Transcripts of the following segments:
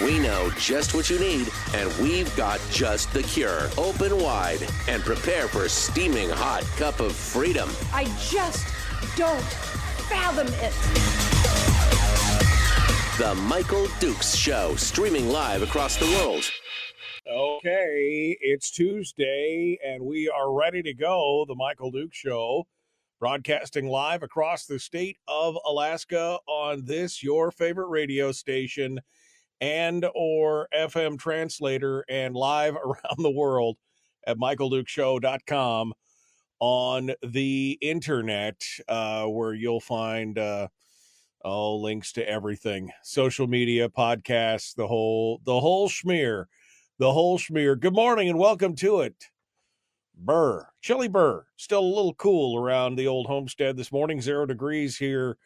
We know just what you need, and we've got just the cure. Open wide and prepare for a steaming hot cup of freedom. I just don't fathom it. The Michael Dukes Show, streaming live across the world. Okay, it's Tuesday, and we are ready to go. The Michael Duke Show, broadcasting live across the state of Alaska on this your favorite radio station and or FM translator and live around the world at michaeldukeshow.com on the internet uh, where you'll find uh, oh links to everything. Social media podcasts the whole the whole schmear the whole schmear good morning and welcome to it. Burr chilly burr. Still a little cool around the old homestead this morning. Zero degrees here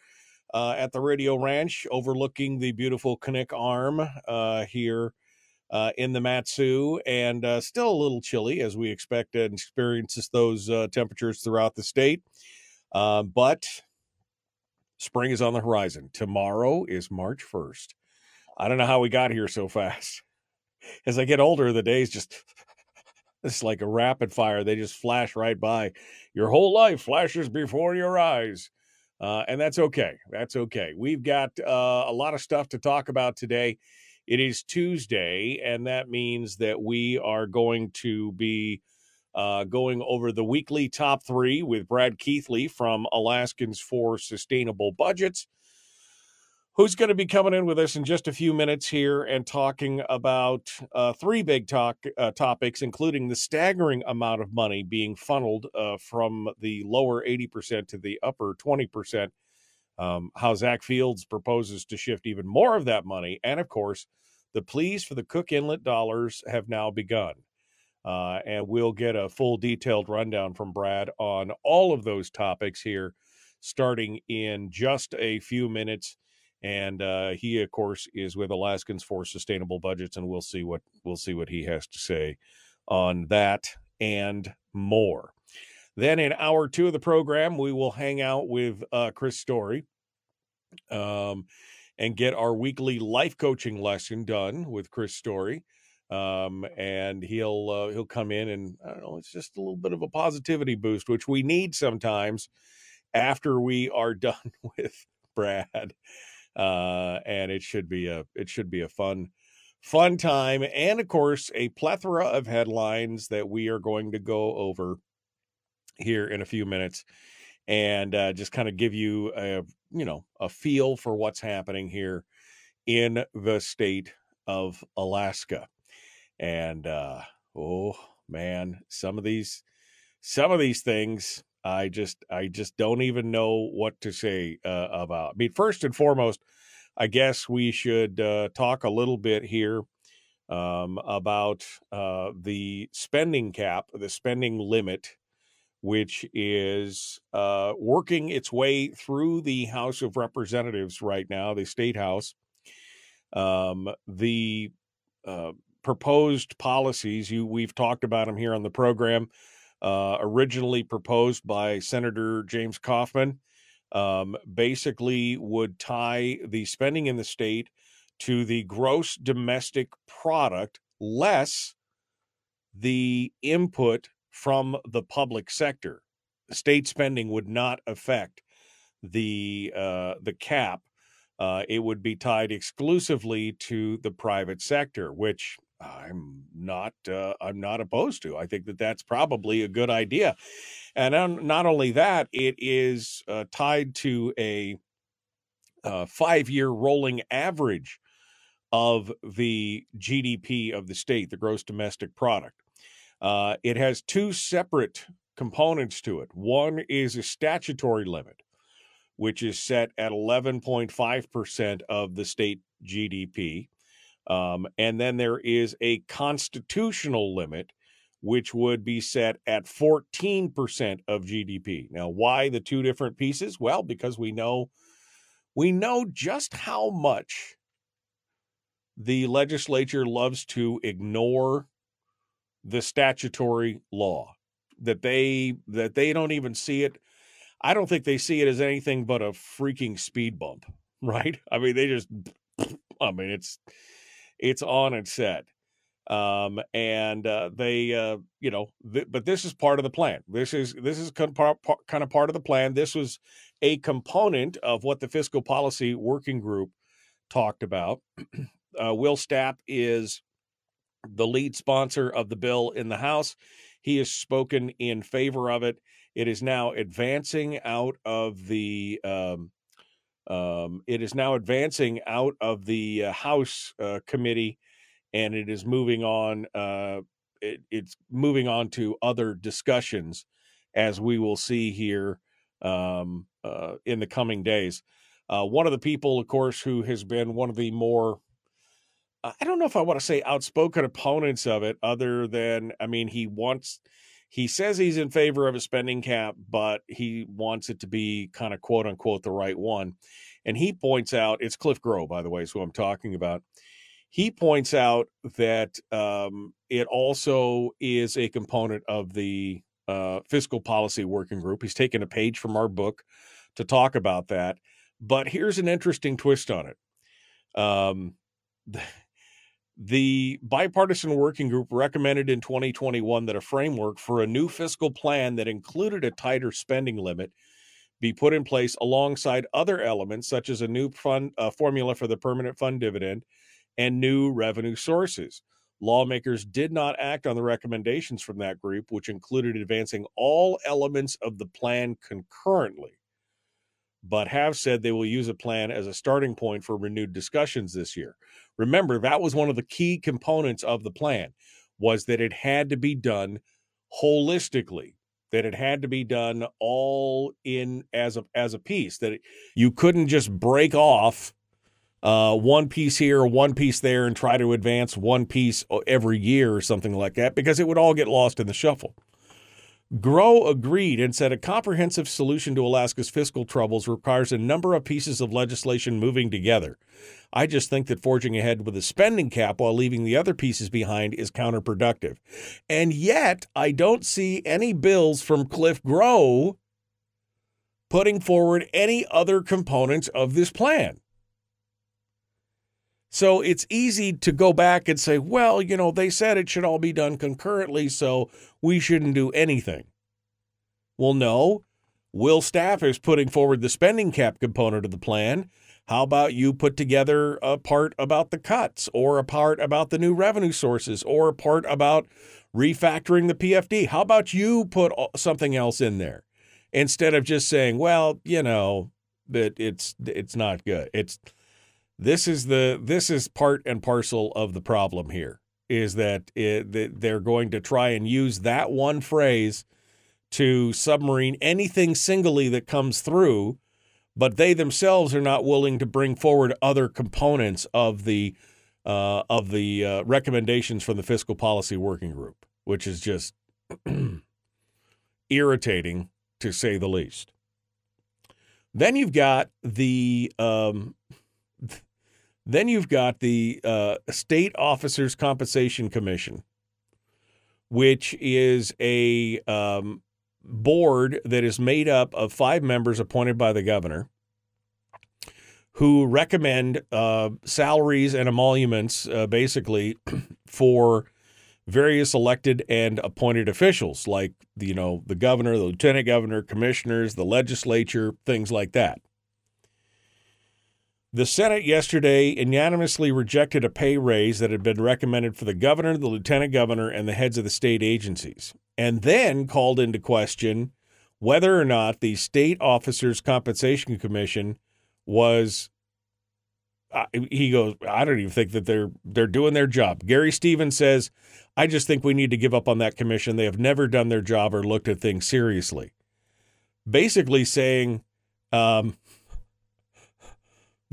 uh, at the radio ranch overlooking the beautiful Knik arm uh, here uh, in the Mat-Su, and uh, still a little chilly as we expect and experiences those uh, temperatures throughout the state. Uh, but spring is on the horizon. Tomorrow is March 1st. I don't know how we got here so fast. As I get older, the days just it's like a rapid fire. They just flash right by. Your whole life flashes before your eyes. Uh, and that's okay. That's okay. We've got uh, a lot of stuff to talk about today. It is Tuesday, and that means that we are going to be uh, going over the weekly top three with Brad Keithley from Alaskans for Sustainable Budgets, who's going to be coming in with us in just a few minutes here and talking about uh, three big talk uh, topics, including the staggering amount of money being funneled uh, from the lower 80% to the upper 20%. Um, how Zack Fields proposes to shift even more of that money. And of course, the pleas for the Cook Inlet dollars have now begun. Uh, and we'll get a full detailed rundown from Brad on all of those topics here, starting in just a few minutes. And uh, he, of course, is with Alaskans for Sustainable Budgets, and we'll see what we'll see what he has to say on that and more. Then in hour two of the program, we will hang out with uh, Chris Story um, and get our weekly life coaching lesson done with Chris Story. Um, and he'll uh, he'll come in and I don't know, it's just a little bit of a positivity boost, which we need sometimes after we are done with Brad. Uh, and it should be a it should be a fun fun time, and of course a plethora of headlines that we are going to go over here in a few minutes and uh, just kind of give you a you know a feel for what's happening here in the state of Alaska. And uh, oh man, some of these some of these things I just I just don't even know what to say uh, about. I mean, first and foremost, I guess we should uh, talk a little bit here um, about uh, the spending cap, the spending limit which is uh, working its way through the House of Representatives right now, the state house. Um, the uh, proposed policies, you we've talked about them here on the program, uh, originally proposed by Senator James Kaufman, um, basically would tie the spending in the state to the gross domestic product less the input from the public sector. State spending would not affect the uh, the cap. Uh, it would be tied exclusively to the private sector, which I'm not uh, I'm not opposed to. I think that that's probably a good idea, and not only that, it is uh, tied to a uh, five year rolling average of the GDP of the state, the gross domestic product. Uh, it has two separate components to it. One is a statutory limit, which is set at 11.5% of the state GDP. Um, and then there is a constitutional limit, which would be set at 14% of GDP. Now, why the two different pieces? Well, because we know we know just how much the legislature loves to ignore the statutory law that they that they don't even see it i don't think they see it as anything but a freaking speed bump right i mean they just i mean it's it's on and set um and uh they uh you know th- but this is part of the plan. This is this is kind of part of the plan. This was a component of what the fiscal policy working group talked about. Uh, will stapp is the lead sponsor of the bill in the house. He has spoken in favor of it. It is now advancing out of the um, um, it is now advancing out of the uh, house uh, committee and it is moving on. Uh, it, it's moving on to other discussions, as we will see here um, uh, in the coming days. Uh, one of the people, of course, who has been one of the more I don't know if I want to say outspoken opponents of it, other than I mean, he wants he says he's in favor of a spending cap, but he wants it to be kind of quote unquote the right one. And he points out it's Cliff Groh, by the way, is who I'm talking about. He points out that um, it also is a component of the uh, fiscal policy working group. He's taken a page from our book to talk about that. But here's an interesting twist on it. Um, the bipartisan working group recommended in 2021 that a framework for a new fiscal plan that included a tighter spending limit be put in place alongside other elements such as a new fund uh, formula for the permanent fund dividend and new revenue sources. Lawmakers did not act on the recommendations from that group, which included advancing all elements of the plan concurrently, but have said they will use a plan as a starting point for renewed discussions this year. Remember, that was one of the key components of the plan was that it had to be done holistically that it had to be done all in as a as a piece that it, you couldn't just break off uh, one piece here, one piece there, and try to advance one piece every year or something like that because it would all get lost in the shuffle. Groh agreed and said a comprehensive solution to Alaska's fiscal troubles requires a number of pieces of legislation moving together. I just think that forging ahead with a spending cap while leaving the other pieces behind is counterproductive. And yet, I don't see any bills from Cliff Groh putting forward any other components of this plan. So it's easy to go back and say, well, you know, they said it should all be done concurrently, so we shouldn't do anything. Well, no. Will Stapp is putting forward the spending cap component of the plan. How about you put together a part about the cuts, or a part about the new revenue sources, or a part about refactoring the PFD? How about you put something else in there instead of just saying, well, you know, that it's it's not good. It's this is the this is part and parcel of the problem here is that, it, they're going to try and use that one phrase to submarine anything singly that comes through but they themselves are not willing to bring forward other components of the uh, of the uh, recommendations from the fiscal policy working group which is just irritating to say the least. Then you've got the um, then you've got the uh, State Officers Compensation Commission, which is a um, board that is made up of five members appointed by the governor who recommend uh, salaries and emoluments uh, basically for various elected and appointed officials like you know the governor the lieutenant governor commissioners the legislature things like that the Senate yesterday unanimously rejected a pay raise that had been recommended for the governor, the lieutenant governor, and the heads of the state agencies, and then called into question whether or not the State Officers Compensation Commission was. Uh, he goes, I don't even think that they're they're doing their job. Gary Stevens says, I just think we need to give up on that commission. They have never done their job or looked at things seriously. Basically saying, um,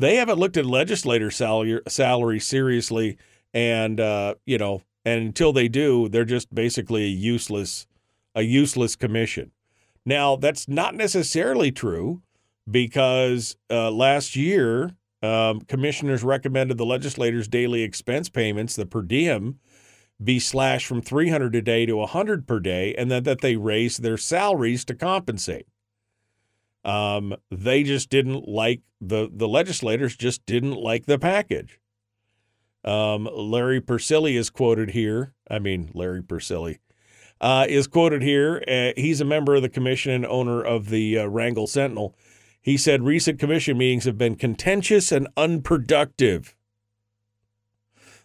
they haven't looked at legislator salary salary seriously, and uh, you know And until they do, they're just basically a useless a useless commission. Now, that's not necessarily true because uh, last year, um, commissioners recommended the legislators' daily expense payments, the per diem, be slashed from 300 a day to 100 per day, and then that they raise their salaries to compensate. Um, they just didn't like the the legislators just didn't like the package. Um, Larry Persily is quoted here. I mean, Larry Persily uh, is quoted here. Uh, he's a member of the commission and owner of the uh, Wrangell Sentinel. He said recent commission meetings have been contentious and unproductive.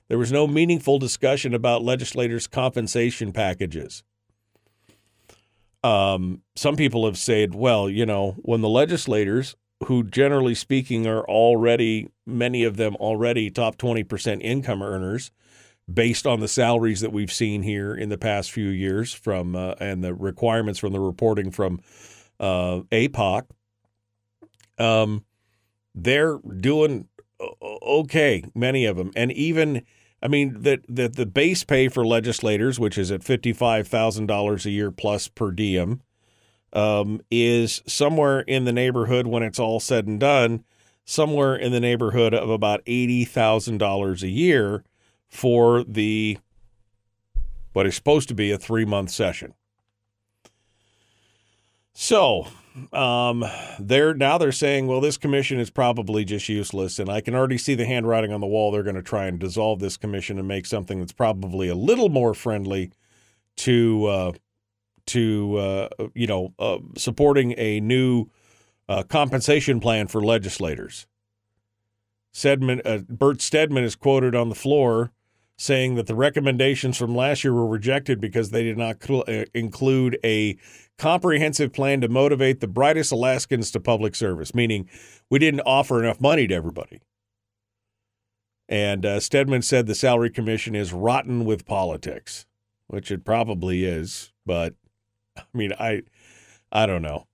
There was no meaningful discussion about legislators' compensation packages. Um, some people have said, well, you know, when the legislators, who generally speaking are already, many of them already top 20% income earners, based on the salaries that we've seen here in the past few years from uh, and the requirements from the reporting from uh, APOC, um, they're doing okay, many of them, and even I mean that the, the base pay for legislators, which is at fifty five thousand dollars a year plus per diem, um, is somewhere in the neighborhood when it's all said and done, somewhere in the neighborhood of about eighty thousand dollars a year for the what is supposed to be a three month session. So um, they're now they're saying, well, this commission is probably just useless, and I can already see the handwriting on the wall. They're going to try and dissolve this commission and make something that's probably a little more friendly to uh, to uh, you know uh, supporting a new uh, compensation plan for legislators. Stedman, uh, Bert Stedman is quoted on the floor saying that the recommendations from last year were rejected because they did not cl- uh, include a comprehensive plan to motivate the brightest Alaskans to public service, meaning we didn't offer enough money to everybody. And uh, Stedman said the salary commission is rotten with politics, which it probably is. But I mean, I, I don't know.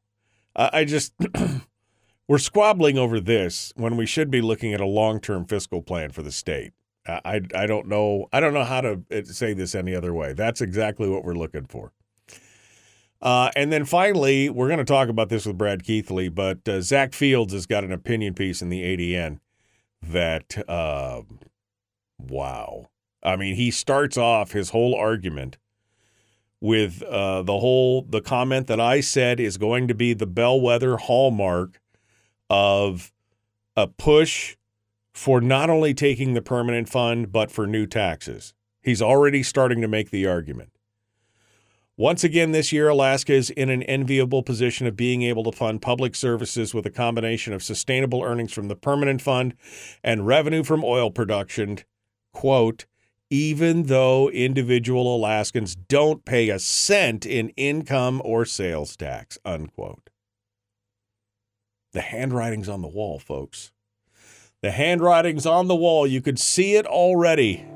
I, I just we're squabbling over this when we should be looking at a long-term fiscal plan for the state. I, I don't know. I don't know how to uh, say this any other way. That's exactly what we're looking for. Uh, and then finally, we're going to talk about this with Brad Keithley, but uh, Zack Fields has got an opinion piece in the ADN that, uh, wow. I mean, he starts off his whole argument with uh, the whole the comment that I said is going to be the bellwether hallmark of a push for not only taking the permanent fund but for new taxes. He's already starting to make the argument. Once again, this year, Alaska is in an enviable position of being able to fund public services with a combination of sustainable earnings from the permanent fund and revenue from oil production. Quote, even though individual Alaskans don't pay a cent in income or sales tax, unquote. The handwriting's on the wall, folks. The handwriting's on the wall. You could see it already.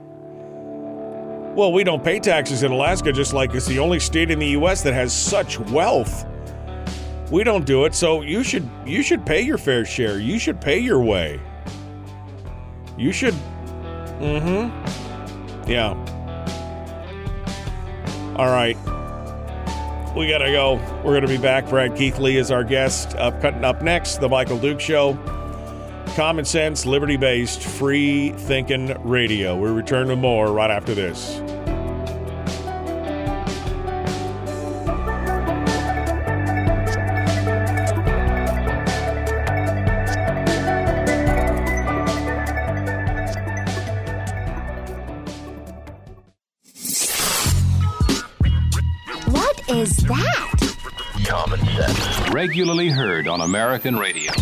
Well, we don't pay taxes in Alaska, just like it's the only state in the U.S. that has such wealth. We don't do it, so you should you should pay your fair share. You should pay your way. You should. Mm-hmm. Yeah. All right. We gotta go. We're gonna be back. Brad Keithley is our guest. Up cutting up next, the Michael Duke Show. Common sense, liberty based, free thinking radio. We return to more right after this. What is that? Common sense. Regularly heard on American radio.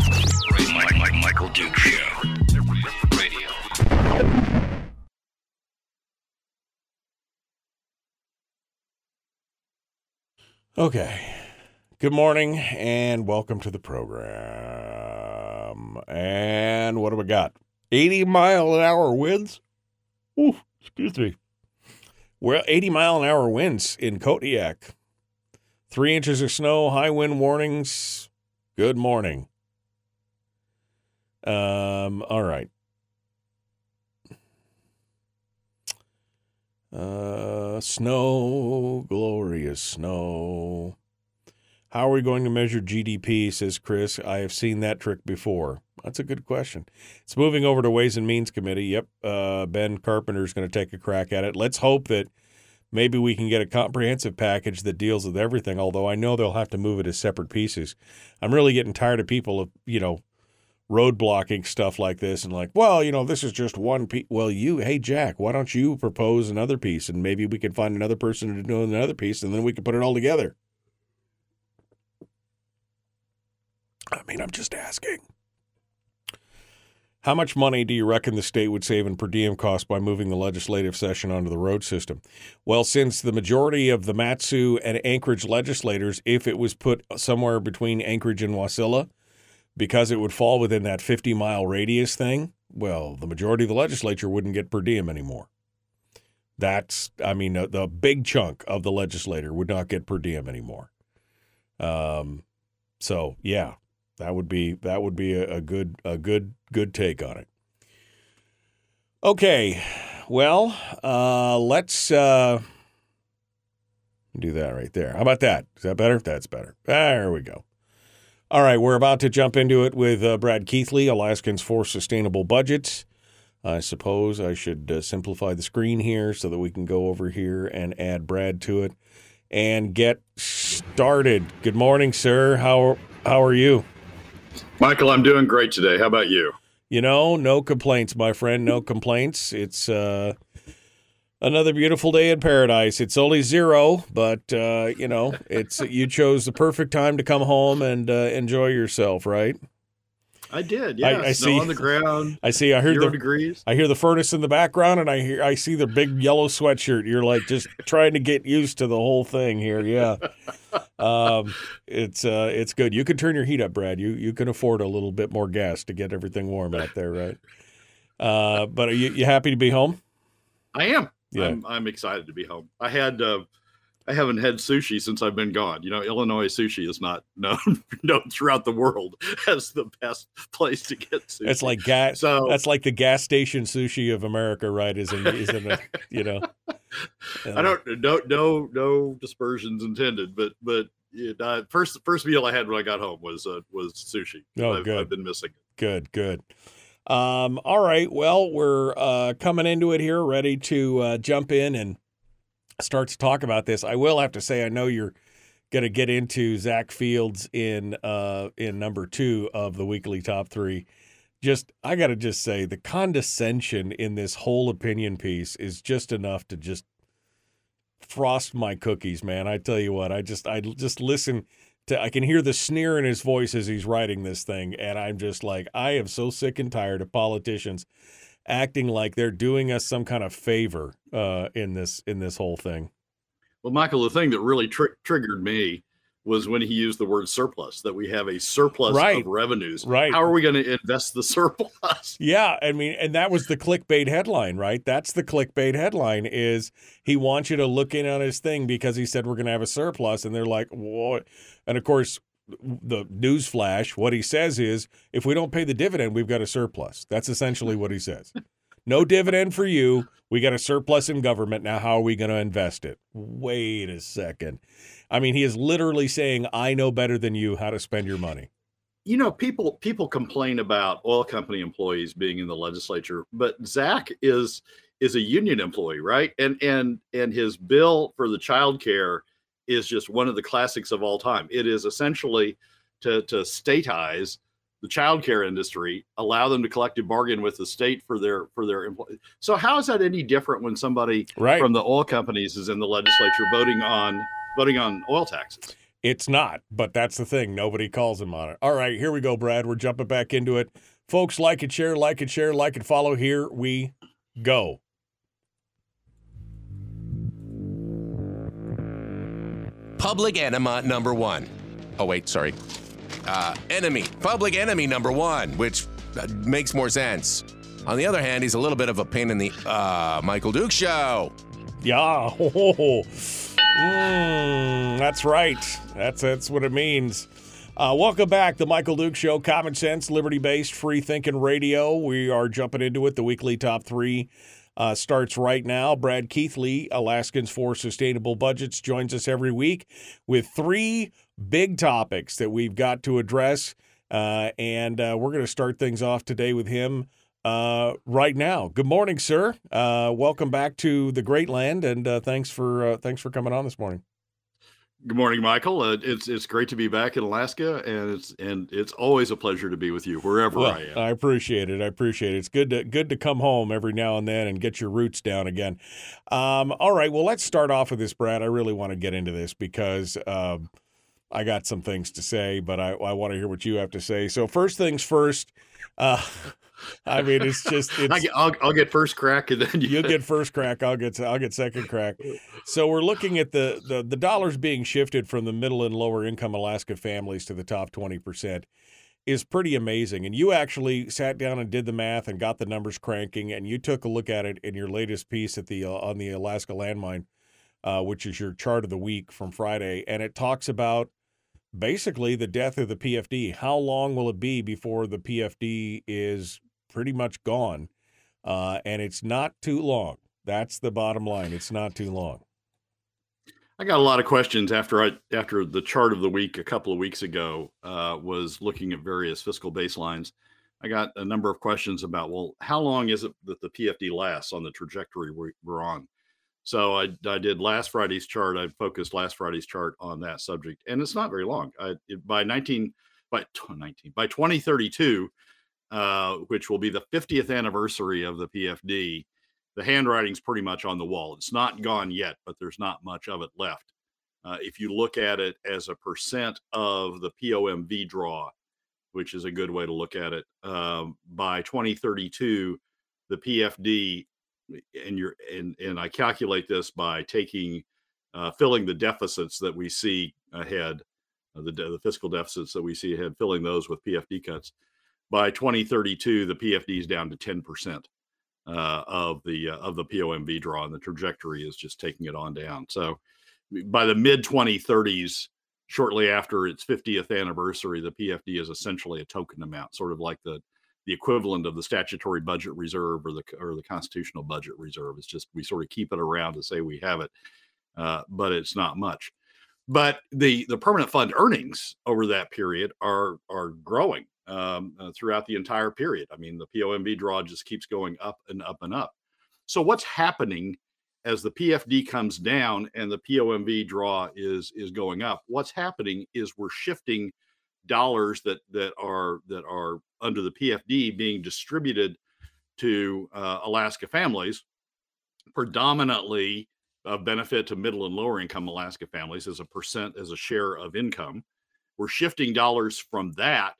Duke Show. Okay. Good morning and welcome to the program. And what do we got? 80 mile an hour winds? Ooh, excuse me. Well, 80 mile an hour winds in Kodiak. Three inches of snow, high wind warnings. Good morning. Um, all right. Uh, snow, glorious snow. How are we going to measure GDP? Says Chris. I have seen that trick before. That's a good question. It's moving over to Ways and Means Committee. Yep. Uh, ben Carpenter is going to take a crack at it. Let's hope that maybe we can get a comprehensive package that deals with everything, although I know they'll have to move it as separate pieces. I'm really getting tired of people of, you know, roadblocking stuff like this and like, well, you know, this is just one piece. Well, you, hey, Jack, why don't you propose another piece and maybe we can find another person to do another piece and then we can put it all together. I mean, I'm just asking. How much money do you reckon the state would save in per diem costs by moving the legislative session onto the road system? Well, since the majority of the Mat-Su and Anchorage legislators, if it was put somewhere between Anchorage and Wasilla, because it would fall within that 50 mile radius thing, well, the majority of the legislature wouldn't get per diem anymore. That's, I mean, the, big chunk of the legislator would not get per diem anymore. Um, so yeah, that would be that would be a, a good a good good take on it. Okay, well, uh, let's uh, do that right there. How about that? Is that better? That's better. There we go. All right, we're about to jump into it with uh, Brad Keithley, Alaskans for Sustainable Budgets. I suppose I should uh, simplify the screen here so that we can go over here and add Brad to it and get started. Good morning, sir. How how are you? Michael, I'm doing great today. How about you? You know, no complaints, my friend. No complaints. It's uh, another beautiful day in paradise. It's only zero, but uh, you know, it's you chose the perfect time to come home and uh, enjoy yourself, right? I did. Yeah, I, I see on the ground. I see. I heard the degrees. I hear the furnace in the background, and I hear I see the big yellow sweatshirt. You're like just trying to get used to the whole thing here. Yeah, um, it's uh, it's good. You can turn your heat up, Brad. You you can afford a little bit more gas to get everything warm out there, right? Uh, but are you you happy to be home? I am. Yeah. I'm, I'm excited to be home. I had. Uh, I haven't had sushi since I've been gone. You know, Illinois sushi is not known known throughout the world as the best place to get sushi. It's like gas. So- that's like the gas station sushi of America, right? Is in is in a, you know. I don't no no no dispersions intended, but but it, uh, first first meal I had when I got home was uh, was sushi. Oh, I've, good. I've been missing it. Good, good. Um, all right. Well, we're uh, coming into it here, ready to uh, jump in and start to talk about this. I will have to say, I know you're going to get into Zack Fields in uh, in number two of the weekly top three. Just, I got to just say, the condescension in this whole opinion piece is just enough to just frost my cookies, man. I tell you what, I just, I just listen to, I can hear the sneer in his voice as he's writing this thing, and I'm just like, I am so sick and tired of politicians acting like they're doing us some kind of favor uh, in this in this whole thing. Well, Michael, the thing that really tr- triggered me was when he used the word surplus. That we have a surplus Right. of revenues. Right. How are we going to invest the surplus? Yeah, I mean, and that was the clickbait headline, right? That's the clickbait headline is he wants you to look in on his thing because he said we're going to have a surplus, and they're like, what? And of course, the news flash, what he says is, if we don't pay the dividend, we've got a surplus. That's essentially what he says. No dividend for you. We got a surplus in government. Now, how are we going to invest it? Wait a second. I mean, he is literally saying, I know better than you how to spend your money. you know people people complain about oil company employees being in the legislature but zack is is a union employee right and and and his bill for the child care is just one of the classics of all time it is essentially to to statize the child care industry allow them to collective bargain with the state for their for their employees so how is that any different when somebody Right. from the oil companies is in the legislature voting on voting on oil taxes It's not, but that's the thing. Nobody calls him on it. All right, here we go, Brad. We're jumping back into it. Folks, like and share, like and share, like and follow. Here we go. Public enema number one. Oh, wait, sorry. Uh, enemy. Public enemy number one, which uh, makes more sense. On the other hand, he's a little bit of a pain in the uh, Michael Duke show. Yeah. Mm, that's right. That's that's what it means. Uh, welcome back, the Michael Duke Show. Common sense, liberty-based, free-thinking radio. We are jumping into it. The weekly top three uh, starts right now. Brad Keithley, Alaskans for Sustainable Budgets, joins us every week with three big topics that we've got to address. Uh, and uh, we're going to start things off today with him uh, right now. Good morning, sir. Uh, welcome back to the Great Land, and uh, thanks for uh, thanks for coming on this morning. Good morning, Michael. Uh, it's it's great to be back in Alaska, and it's and it's always a pleasure to be with you wherever Well, I am. I appreciate it. I appreciate it. It's good to good to come home every now and then and get your roots down again. Um, all right. Well, let's start off with this, Brad. I really want to get into this because um, I got some things to say, but I, I want to hear what you have to say. So first things first. Uh, I mean, it's just it's, I get, I'll, I'll get first crack, and then you You'll get first crack. I'll get I'll get second crack. So we're looking at the the the dollars being shifted from the middle and lower income Alaska families to the top twenty percent is pretty amazing. And you actually sat down and did the math and got the numbers cranking, and you took a look at it in your latest piece at the uh, on the Alaska Landmine, uh, which is your chart of the week from Friday, and it talks about basically the death of the PFD. How long will it be before the PFD is pretty much gone? Uh, and it's not too long. That's the bottom line. It's not too long. I got a lot of questions after I after the chart of the week a couple of weeks ago uh, was looking at various fiscal baselines. I got a number of questions about well, how long is it that the PFD lasts on the trajectory we, we're on? So I, I did last Friday's chart. I focused last Friday's chart on that subject, and it's not very long. I, it, by 19 by tw- 19 by 2032, uh, which will be the 50th anniversary of the PFD, the handwriting's pretty much on the wall. It's not gone yet, but there's not much of it left. Uh, if you look at it as a percent of the POMV draw, which is a good way to look at it, um, by 2032, the PFD and you're and and I calculate this by taking uh, filling the deficits that we see ahead, uh, the the fiscal deficits that we see ahead, filling those with PFD cuts. By 2032, the PFD is down to 10 percent uh, of the uh, of the POMV draw, and the trajectory is just taking it on down. So by the mid 2030s, shortly after its 50th anniversary, the PFD is essentially a token amount, sort of like the the equivalent of the statutory budget reserve or the or the constitutional budget reserve. It's just we sort of keep it around to say we have it, uh, but it's not much. But the the permanent fund earnings over that period are are growing um, uh, throughout the entire period. I mean, the POMV draw just keeps going up and up and up. So what's happening as the PFD comes down and the POMV draw is is going up? What's happening is we're shifting dollars that that are that are under the PFD being distributed to uh, Alaska families, predominantly a benefit to middle and lower income Alaska families as a percent as a share of income. We're shifting dollars from that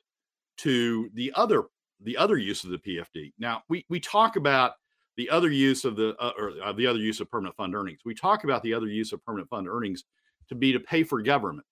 to the other the other use of the PFD. Now we we talk about the other use of the uh, or uh, the other use of permanent fund earnings. We talk about the other use of permanent fund earnings to be to pay for government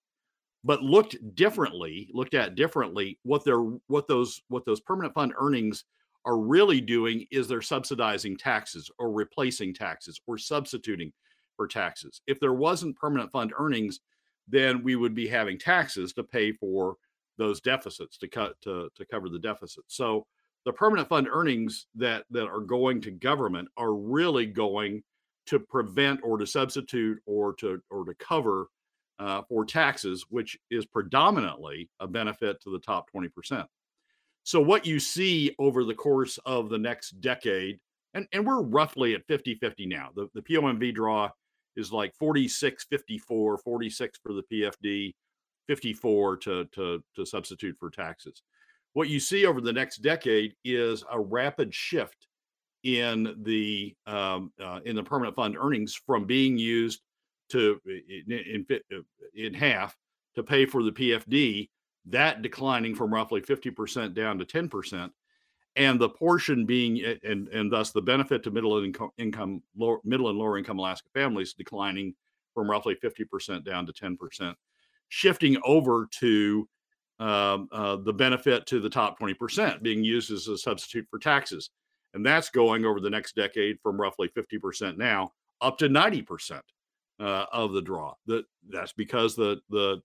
but looked differently looked at differently what they're what those what those permanent fund earnings are really doing is they're subsidizing taxes or replacing taxes or substituting for taxes if there wasn't permanent fund earnings then we would be having taxes to pay for those deficits to cut to, to cover the deficit so the permanent fund earnings that that are going to government are really going to prevent or to substitute or to or to cover uh, for taxes, which is predominantly a benefit to the top 20%. So, what you see over the course of the next decade, and, and we're roughly at 50 50 now, the, the POMV draw is like 46 54, 46 for the PFD, 54 to, to, to substitute for taxes. What you see over the next decade is a rapid shift in the um, uh, in the permanent fund earnings from being used to in, in, in half to pay for the PFD, that declining from roughly 50% down to 10%, and the portion being and and thus the benefit to middle income income lower, middle and lower income Alaska families declining from roughly 50% down to 10%, shifting over to um, uh, the benefit to the top 20% being used as a substitute for taxes. And that's going over the next decade from roughly 50% now up to 90% uh, of the draw. That that's because the the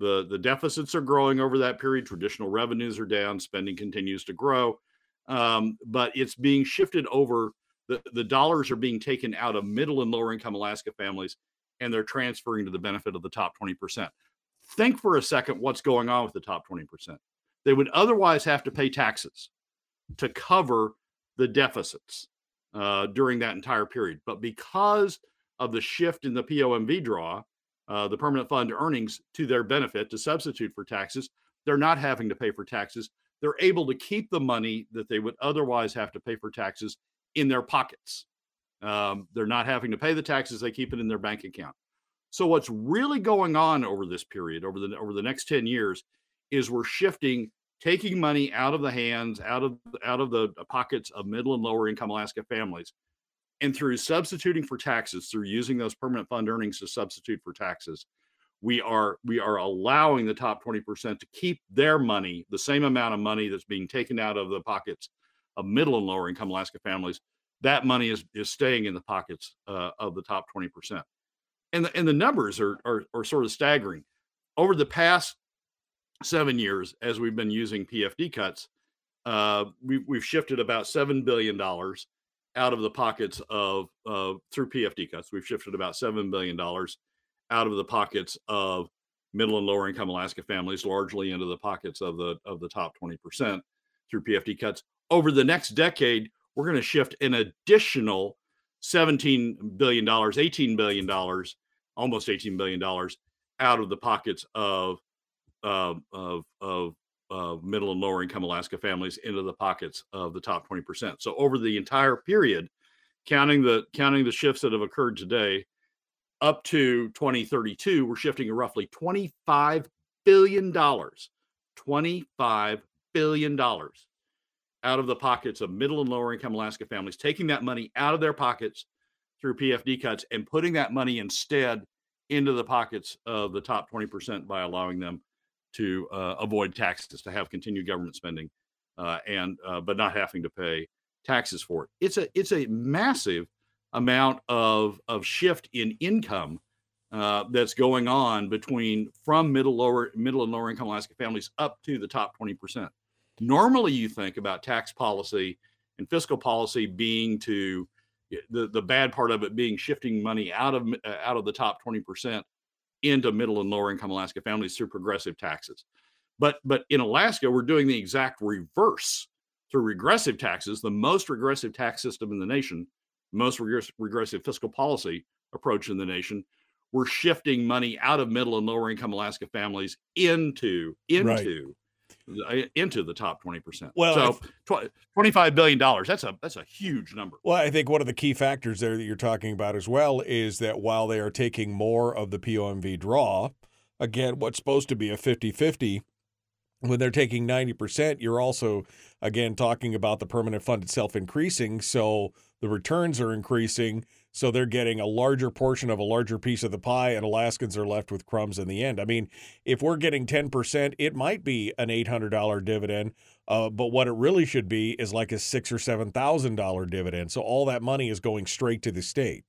the the deficits are growing over that period. Traditional revenues are down. Spending continues to grow, um, but it's being shifted over the, the dollars are being taken out of middle and lower income Alaska families and they're transferring to the benefit of the top 20%. Think for a second what's going on with the top 20%. They would otherwise have to pay taxes to cover the deficits uh, during that entire period. But because of the shift in the POMV draw, uh, the permanent fund earnings to their benefit to substitute for taxes, they're not having to pay for taxes. They're able to keep the money that they would otherwise have to pay for taxes in their pockets. Um, they're not having to pay the taxes; they keep it in their bank account. So, what's really going on over this period, over the over the next ten years, is we're shifting, taking money out of the hands, out of out of the pockets of middle and lower income Alaska families, and through substituting for taxes, through using those permanent fund earnings to substitute for taxes, we are we are allowing the top 20% to keep their money, the same amount of money that's being taken out of the pockets of middle and lower income Alaska families. That money is is staying in the pockets uh, of the top 20%. And the, and the numbers are, are are sort of staggering. Over the past seven years, as we've been using PFD cuts, uh, we, we've shifted about seven billion dollars out of the pockets of uh, through PFD cuts. We've shifted about seven billion dollars out of the pockets of middle and lower income Alaska families, largely into the pockets of the of the top twenty percent through PFD cuts. Over the next decade, we're going to shift an additional seventeen billion dollars, eighteen billion dollars, almost eighteen billion dollars out of the pockets of uh, of of of middle and lower income Alaska families into the pockets of the top 20%. So over the entire period, counting the counting the shifts that have occurred today, up to 2032, we're shifting roughly 25 billion dollars, 25 billion dollars out of the pockets of middle and lower income Alaska families, taking that money out of their pockets through PFD cuts and putting that money instead into the pockets of the top 20% by allowing them to uh, avoid taxes, to have continued government spending, uh, and uh, but not having to pay taxes for it. It's a it's a massive amount of of shift in income uh, that's going on between from middle lower middle and lower income Alaska families up to the top twenty percent. Normally, you think about tax policy and fiscal policy being to the, the bad part of it being shifting money out of uh, out of the top 20% into middle and lower income Alaska families through progressive taxes. But but in Alaska, we're doing the exact reverse through regressive taxes, the most regressive tax system in the nation, most regress- regressive fiscal policy approach in the nation. We're shifting money out of middle and lower income Alaska families into into right. Into the top 20%. Well, so tw- 25 billion dollars, that's a that's a huge number. Well, I think one of the key factors there that you're talking about as well is that while they are taking more of the POMV draw, again, what's supposed to be a 50-50 when they're taking 90%, you're also again talking about the permanent fund itself increasing, so the returns are increasing so they're getting a larger portion of a larger piece of the pie, and Alaskans are left with crumbs in the end. I mean, if we're getting 10%, it might be an $800 dividend, uh, but what it really should be is like a six or $7,000 dividend. So all that money is going straight to the state.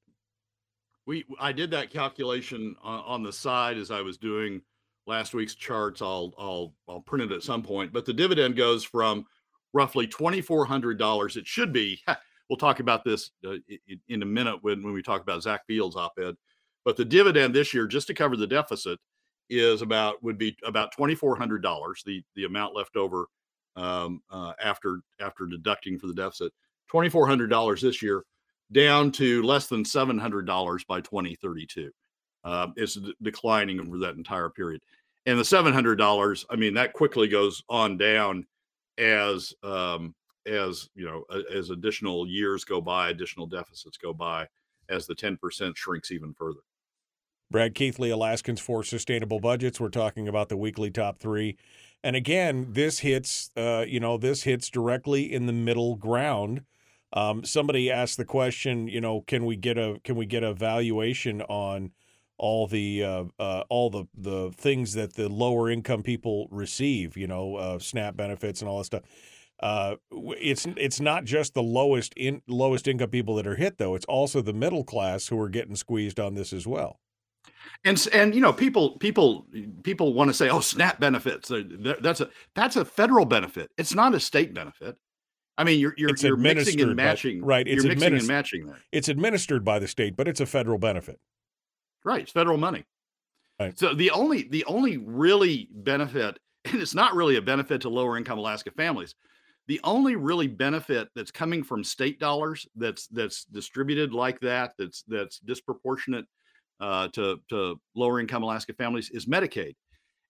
We, I did that calculation on, on the side as I was doing last week's charts. I'll, I'll, I'll print it at some point, but the dividend goes from roughly $2,400. It should be we'll talk about this uh, in a minute when, when we talk about Zack Fields' op-ed. But the dividend this year, just to cover the deficit, is about would be about twenty four hundred dollars. The the amount left over um, uh, after after deducting for the deficit, twenty four hundred dollars this year, down to less than seven hundred dollars by twenty thirty two. Uh, it's d- declining over that entire period, and the seven hundred dollars. I mean, that quickly goes on down as um, as you know as additional years go by additional deficits go by as the 10% shrinks even further. Brad keithley alaskans for sustainable budgets. We're talking about the weekly top three. And again this hits uh, you know this hits directly in the middle ground. Um, somebody asked the question you know can we get a can we get a valuation on all the uh, uh, all the the things that the lower income people receive you know uh, snap benefits and all that stuff uh, it's it's not just the lowest in lowest income people that are hit though; it's also the middle class who are getting squeezed on this as well. And and you know people people people want to say oh SNAP benefits that's a that's a federal benefit. It's not a state benefit. I mean, you're you're, you're mixing and administered by- matching. right, it's you're mixing and matching there. It's administered by the state, but it's a federal benefit. Right, it's federal money. Right. So the only the only really benefit, and it's not really a benefit to lower income Alaska families. The only really benefit that's coming from state dollars that's that's distributed like that, that's that's disproportionate uh, to to lower income Alaska families is Medicaid,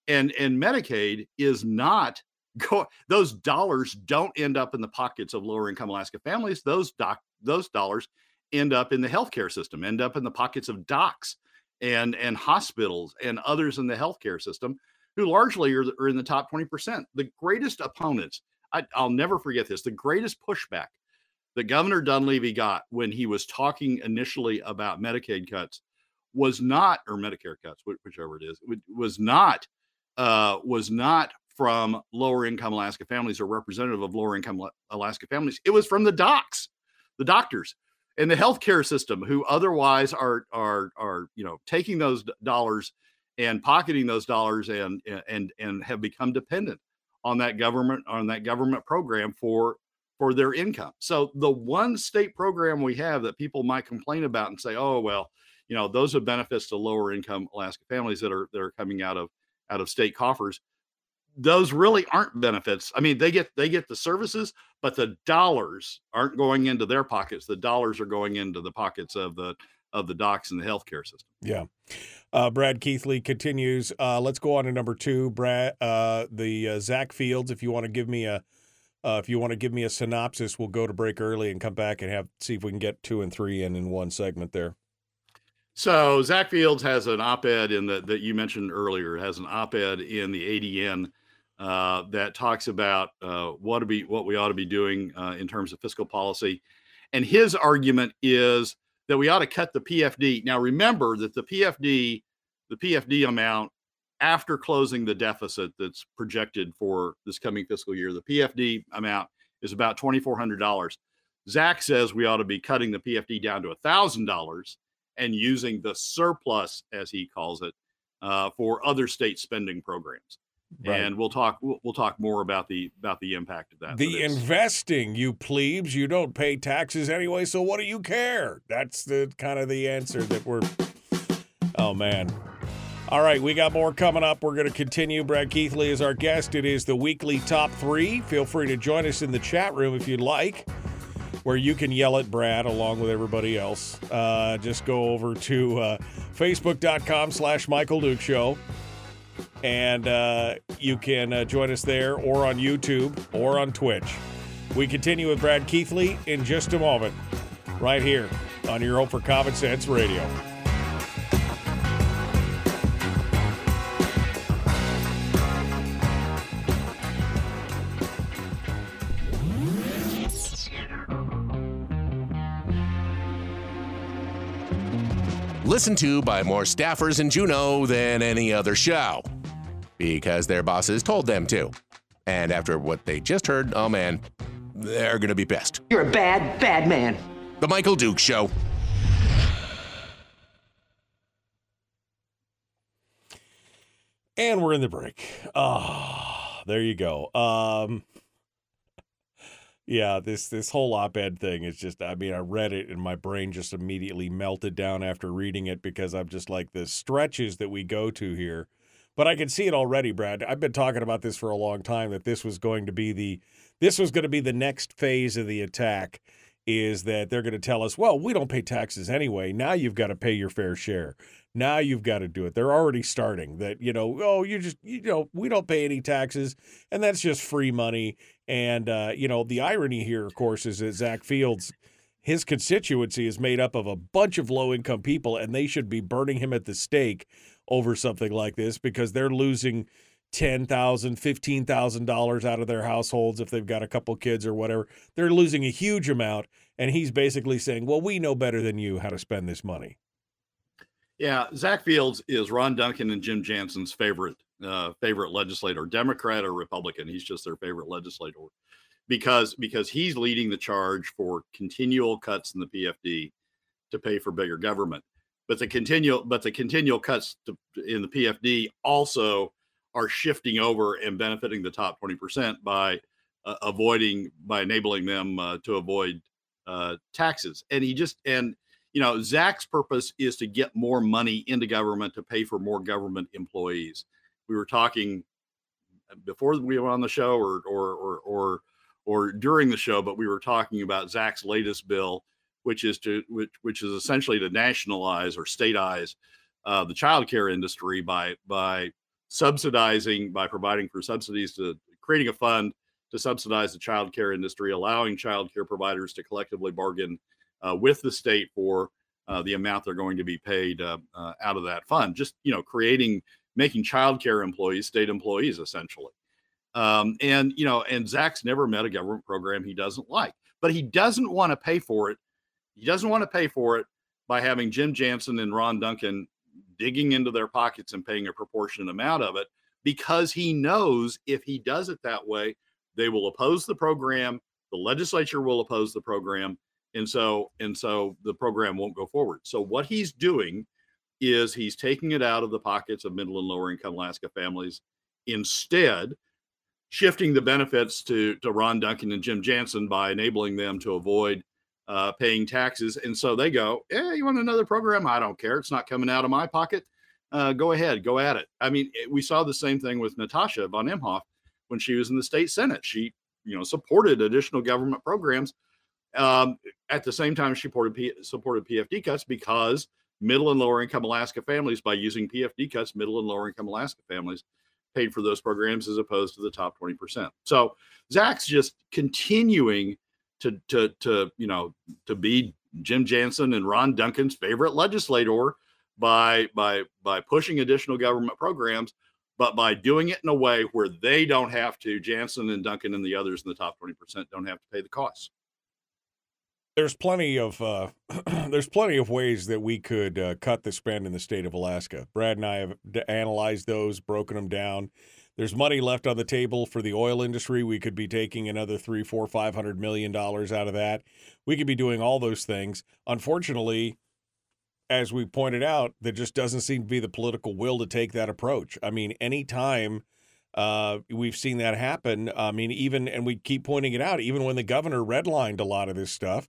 and and Medicaid is not go. Those dollars don't end up in the pockets of lower income Alaska families. Those doc those dollars end up in the healthcare system, end up in the pockets of docs and and hospitals and others in the healthcare system who largely are, are in the top 20%. The greatest opponents, I, I'll never forget this, the greatest pushback that Governor Dunleavy got when he was talking initially about Medicaid cuts was not, or Medicare cuts, whichever it is, was not, uh, was not from lower income Alaska families or representative of lower income Alaska families. It was from the docs, the doctors and the healthcare system who otherwise are are are you know taking those dollars and pocketing those dollars and and and have become dependent on that government on that government program for for their income. So the one state program we have that people might complain about and say, "Oh, well, you know, those are benefits to lower income Alaska families that are that are coming out of out of state coffers." Those really aren't benefits. I mean, they get they get the services, but the dollars aren't going into their pockets. The dollars are going into the pockets of the of the docs and the healthcare system. Yeah. Uh, Brad Keithley continues. Uh, let's go on to number two. Brad, uh, the uh, Zack Fields. If you want to give me a, uh, if you want to give me a synopsis, we'll go to break early and come back and have see if we can get two and three in in one segment there. So Zack Fields has an op-ed in the that you mentioned earlier. Has an op-ed in the ADN uh, that talks about uh, what to be what we ought to be doing uh, in terms of fiscal policy, and his argument is that we ought to cut the PFD. Now remember that the PFD, the PFD amount after closing the deficit that's projected for this coming fiscal year, the PFD amount is about twenty four hundred dollars. Zack says we ought to be cutting the PFD down to thousand dollars and using the surplus, as he calls it, uh, for other state spending programs. Right. And we'll talk. We'll, we'll talk more about the about the impact of that. The investing, you plebes, you don't pay taxes anyway, so what do you care? That's the kind of the answer that we're. Oh man. All right, we got more coming up. We're going to continue. Brad Keithley is our guest. It is the weekly top three. Feel free to join us in the chat room if you'd like, where you can yell at Brad along with everybody else. Uh, just go over to uh, facebook.com slash Michael Duke Show and uh, you can uh, join us there or on YouTube or on Twitch. We continue with Brad Keithley in just a moment, right here on your Hope for Common Sense Radio. Listened to by more staffers in Juneau than any other show because their bosses told them to. And after what they just heard, oh man, they're going to be pissed. You're a bad, bad man. The Michael Duke Show. And we're in the break. Ah, there you go. Um, yeah, this this whole op-ed thing is just. I mean, I read it and my brain just immediately melted down after reading it because I'm just like the stretches that we go to here. But I can see it already, Brad. I've been talking about this for a long time that this was going to be the this was going to be the next phase of the attack is that they're going to tell us, well, we don't pay taxes anyway. Now you've got to pay your fair share. Now you've got to do it. They're already starting that, you know, oh, you just, you know, we don't pay any taxes and that's just free money. And, uh, you know, the irony here, of course, is that Zack Fields, his constituency is made up of a bunch of low income people and they should be burning him at the stake over something like this because they're losing ten thousand, fifteen thousand dollars out of their households if they've got a couple kids or whatever. They're losing a huge amount, and he's basically saying, "Well, we know better than you how to spend this money." Yeah, Zack Fields is Ron Duncan and Jim Jansen's favorite uh, favorite legislator, Democrat or Republican. He's just their favorite legislator because because he's leading the charge for continual cuts in the PFD to pay for bigger government. But the continual but the continual cuts to, in the PFD also are shifting over and benefiting the top 20% by uh, avoiding by enabling them uh, to avoid uh, taxes. And he just and you know Zack's purpose is to get more money into government to pay for more government employees. We were talking before we were on the show, or or or or or during the show, but we were talking about Zack's latest bill, which is to which which is essentially to nationalize or stateize uh, the childcare industry by by subsidizing by providing for subsidies to creating a fund to subsidize the child care industry, allowing child care providers to collectively bargain uh, with the state for uh, the amount they're going to be paid uh, uh out of that fund. Just you know, creating, making child care employees state employees essentially. Um, and you know, and Zack's never met a government program he doesn't like, but he doesn't want to pay for it. He doesn't want to pay for it by having Jim Jansen and Ron Duncan digging into their pockets and paying a proportionate amount of it because he knows if he does it that way, they will oppose the program. The legislature will oppose the program, and so and so the program won't go forward. So what he's doing is he's taking it out of the pockets of middle and lower income Alaska families, instead shifting the benefits to to Ron Duncan and Jim Jansen by enabling them to avoid uh, paying taxes. And so they go, "Yeah, you want another program? I don't care. It's not coming out of my pocket. Uh, go ahead, go at it." I mean, we saw the same thing with Natasha von Imhof when she was in the state senate. She, you know, supported additional government programs. Um, at the same time, she supported P- supported PFD cuts because middle and lower income Alaska families, by using PFD cuts, middle and lower income Alaska families paid for those programs as opposed to the top 20%. So Zack's just continuing to to to you know to be Jim Jansen and Ron Duncan's favorite legislator by by by pushing additional government programs but by doing it in a way where they don't have to, Jansen and Duncan and the others in the top 20% don't have to pay the costs. There's plenty of uh, there's plenty of ways that we could uh, cut the spend in the state of Alaska. Brad and I have analyzed those, broken them down. There's money left on the table for the oil industry. We could be taking another three, four, five hundred million dollars out of that. We could be doing all those things. Unfortunately, as we pointed out, there just doesn't seem to be the political will to take that approach. I mean, anytime uh, we've seen that happen, I mean, even, and we keep pointing it out, even when the governor redlined a lot of this stuff,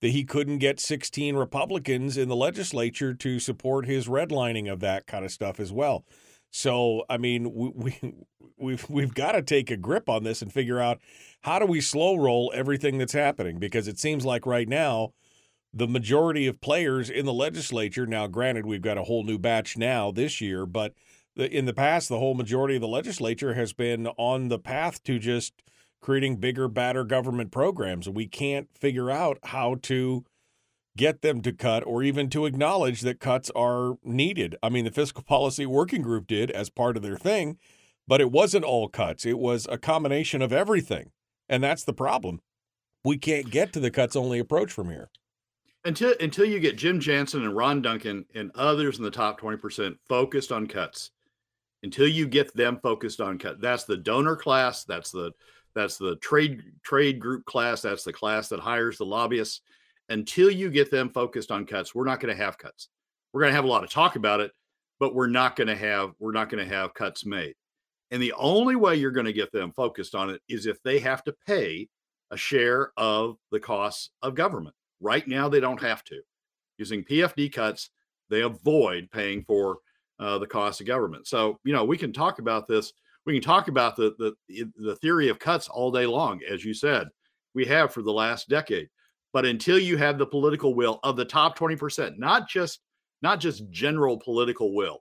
that he couldn't get 16 Republicans in the legislature to support his redlining of that kind of stuff as well. So, I mean, we, we we've we've got to take a grip on this and figure out how do we slow roll everything that's happening because it seems like right now the majority of players in the legislature. Now, granted, we've got a whole new batch now this year, but in the past, the whole majority of the legislature has been on the path to just creating bigger, badder government programs. We can't figure out how to get them to cut or even to acknowledge that cuts are needed. I mean, the fiscal policy working group did as part of their thing, but it wasn't all cuts. It was a combination of everything. And that's the problem. We can't get to the cuts only approach from here until until you get Jim Jansen and Ron Duncan and others in the top 20% focused on cuts. Until you get them focused on cut. That's the donor class, that's the that's the trade trade group class, that's the class that hires the lobbyists. Until you get them focused on cuts, we're not going to have cuts. We're going to have a lot of talk about it, but we're not going to have we're not going to have cuts made. And the only way you're going to get them focused on it is if they have to pay a share of the costs of government. Right now, they don't have to. Using PFD cuts, they avoid paying for uh, the cost of government. So, you know, we can talk about this. We can talk about the, the the theory of cuts all day long, as you said, we have for the last decade. But until you have the political will of the top 20%, not just not just general political will,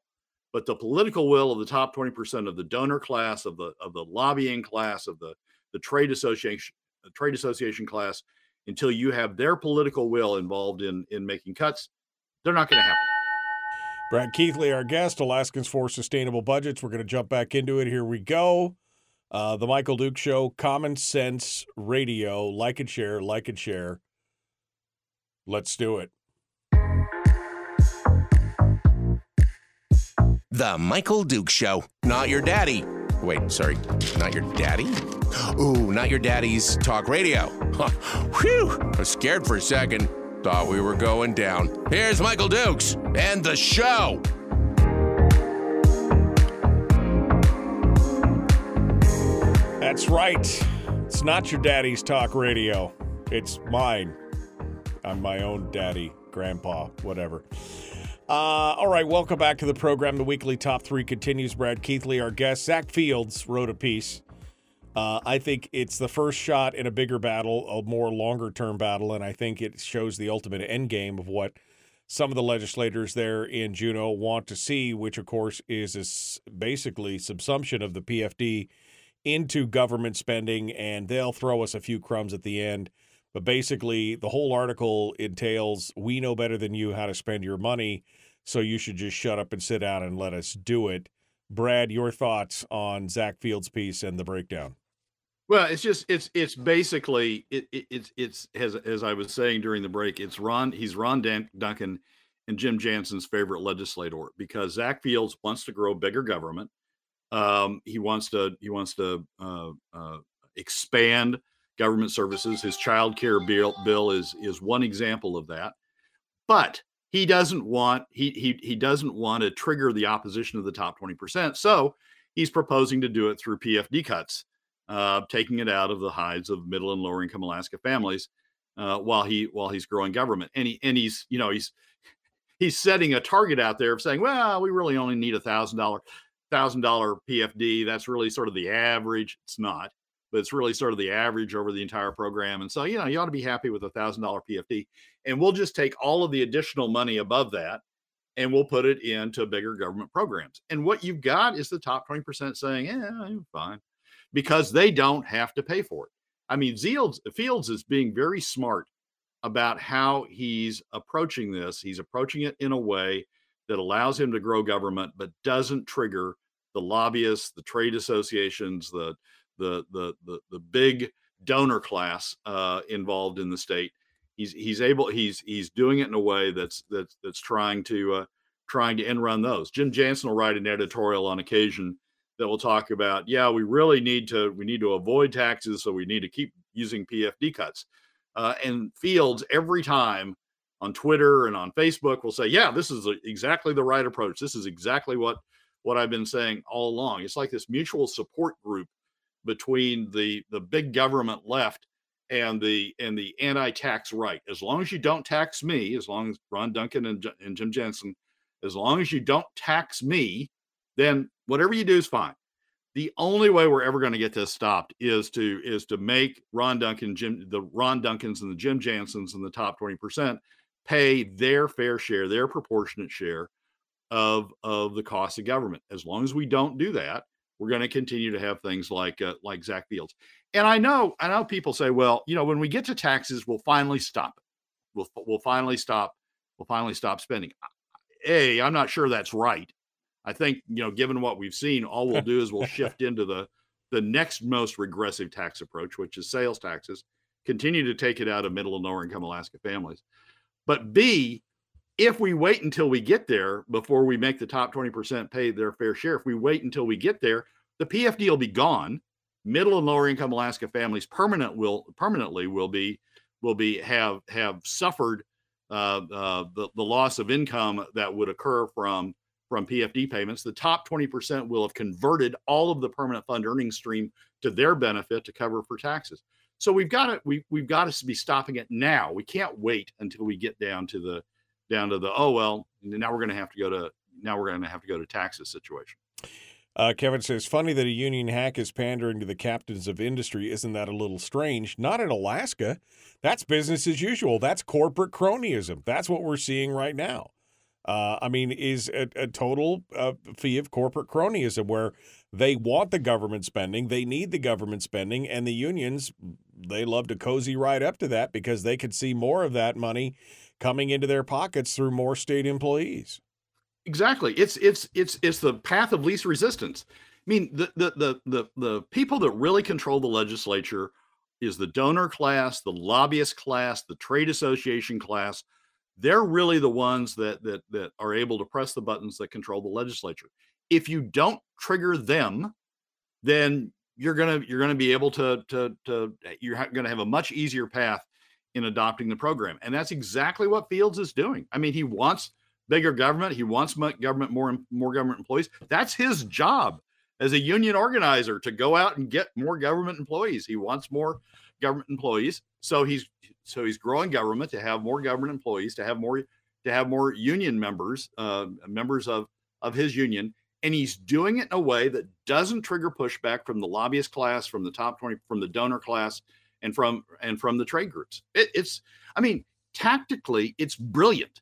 but the political will of the top 20% of the donor class, of the of the lobbying class, of the the trade association, the trade association class, until you have their political will involved in in making cuts, they're not going to happen. Brad Keithley, our guest, Alaskans for Sustainable Budgets. We're going to jump back into it. Here we go. Uh, the Michael Duke Show, Common Sense Radio. Like and share, like and share. Let's do it. The Michael Duke Show. Not your daddy. Wait, sorry. Not your daddy? Ooh, not your daddy's talk radio. Whew, I was scared for a second. Thought we were going down. Here's Michael Dukes and the show. That's right. It's not your daddy's talk radio. It's mine. I'm my own daddy, grandpa, whatever. Uh, all right, welcome back to the program. The weekly top three continues. Brad Keithley, our guest. Zack Fields wrote a piece. Uh, I think it's the first shot in a bigger battle, a more longer term battle, and I think it shows the ultimate end game of what some of the legislators there in Juneau want to see, which of course is basically subsumption of the PFD into government spending, and they'll throw us a few crumbs at the end. But basically, the whole article entails we know better than you how to spend your money, so you should just shut up and sit down and let us do it. Brad, your thoughts on Zack Fields' piece and the breakdown? Well, it's just it's it's basically it, it, it's it's as as I was saying during the break, it's Ron he's Ron Dan- Duncan and Jim Jansen's favorite legislator because Zack Fields wants to grow bigger government. Um, he wants to he wants to uh, uh, expand government services. His child care bill, bill is is one example of that. But he doesn't want he he he doesn't want to trigger the opposition of the top 20%. So he's proposing to do it through PFD cuts, uh, taking it out of the hides of middle and lower income Alaska families uh, while he while he's growing government. And he and he's you know he's he's setting a target out there of saying, well, we really only need a thousand dollar thousand dollar PFD. That's really sort of the average. It's not but it's really sort of the average over the entire program. And so, you know, you ought to be happy with a thousand dollar PFD. And we'll just take all of the additional money above that and we'll put it into bigger government programs. And what you've got is the top 20% saying, yeah, I'm fine, because they don't have to pay for it. I mean, Fields, Fields is being very smart about how he's approaching this. He's approaching it in a way that allows him to grow government, but doesn't trigger the lobbyists, the trade associations, the the the the, the big donor class uh, involved in the state. He's he's able he's he's doing it in a way that's that's that's trying to uh, trying to end run those. Jim Jansen will write an editorial on occasion that will talk about yeah we really need to we need to avoid taxes so we need to keep using PFD cuts. Uh, and Fields every time on Twitter and on Facebook will say yeah this is exactly the right approach. This is exactly what what I've been saying all along. It's like this mutual support group between the the big government left and the and the anti-tax right. As long as you don't tax me, as long as Ron Duncan and, and Jim Jansen as long as you don't tax me, then whatever you do is fine. The only way we're ever going to get this stopped is to is to make Ron Duncan, Jim, the Ron Duncans and the Jim Jansens and the top twenty percent pay their fair share, their proportionate share of of the cost of government. As long as we don't do that, we're going to continue to have things like uh, like Zack Fields. And I know I know people say, well, you know, when we get to taxes, we'll finally stop it. We'll we'll finally stop. We'll finally stop spending. A, I'm not sure that's right. I think you know, given what we've seen, all we'll do is we'll shift into the the next most regressive tax approach, which is sales taxes. Continue to take it out of middle and lower income Alaska families. But B, if we wait until we get there before we make the top 20% pay their fair share, if we wait until we get there, the PFD will be gone. Middle and lower income Alaska families permanent will permanently will be will be have have suffered uh, uh, the the loss of income that would occur from from PFD payments. The top 20% will have converted all of the permanent fund earnings stream to their benefit to cover for taxes. So we've got to we we've got to be stopping it now. We can't wait until we get down to the down to the oh well now we're going to have to go to now we're going to have to go to taxes situation. Uh, Kevin says, funny that a union hack is pandering to the captains of industry. Isn't that a little strange? Not in Alaska. That's business as usual. That's corporate cronyism. That's what we're seeing right now. Uh, I mean, is a, a total uh, fee of corporate cronyism where they want the government spending, they need the government spending, and the unions, they love to cozy right up to that because they could see more of that money coming into their pockets through more state employees. Exactly. It's it's it's it's the path of least resistance. I mean, the the the the, the people that really control the legislature is the donor class, the lobbyist class, the trade association class. They're really the ones that that that are able to press the buttons that control the legislature. If you don't trigger them, then you're gonna you're gonna be able to to to eh, you're gonna have a much easier path in adopting the program. And that's exactly what Fields is doing. I mean, he wants bigger government. He wants government more more government employees. That's his job. as a union organizer to go out and get more government employees. He wants more government employees. So he's so he's growing government to have more government employees, to have more to have more union members, uh, members of of his union, and he's doing it in a way that doesn't trigger pushback from the lobbyist class, from the top twenty, from the donor class, and from and from the trade groups. It, it's, I mean, tactically, it's brilliant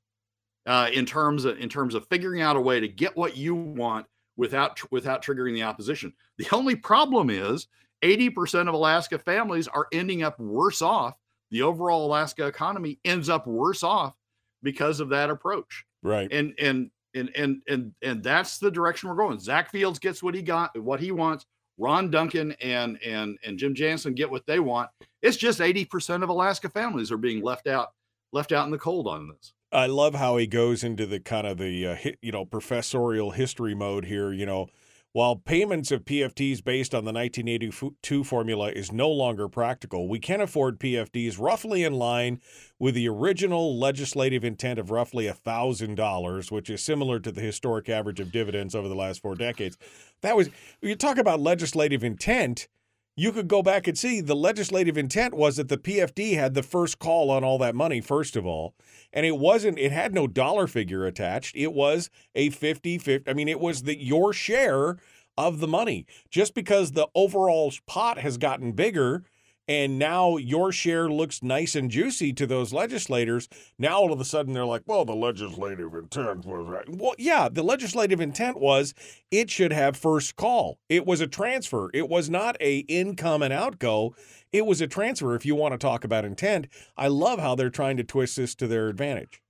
uh, in terms of in terms of figuring out a way to get what you want without without triggering the opposition. The only problem is 80% of Alaska families are ending up worse off. The overall Alaska economy ends up worse off because of that approach. Right. And and and and and and that's the direction we're going. Zack Fields gets what he got, what he wants. Ron Duncan and and and Jim Jansen get what they want. It's just 80% of Alaska families are being left out left out in the cold on this. I love how he goes into the kind of the uh, you know professorial history mode here. You know, while payments of PFDs based on the 1982 formula is no longer practical, we can afford PFDs roughly in line with the original legislative intent of roughly $1,000, which is similar to the historic average of dividends over the last four decades. That was, you talk about legislative intent you could go back and see the legislative intent was that the PFD had the first call on all that money, first of all. And it wasn't, it had no dollar figure attached. It was a 50 50. I mean, it was the your share of the money. Just because the overall pot has gotten bigger and now your share looks nice and juicy to those legislators. Now all of a sudden they're like, well, the legislative intent was right. Well, yeah, the legislative intent was it should have first call. It was a transfer. It was not a income and outgo. It was a transfer. If you want to talk about intent, I love how they're trying to twist this to their advantage.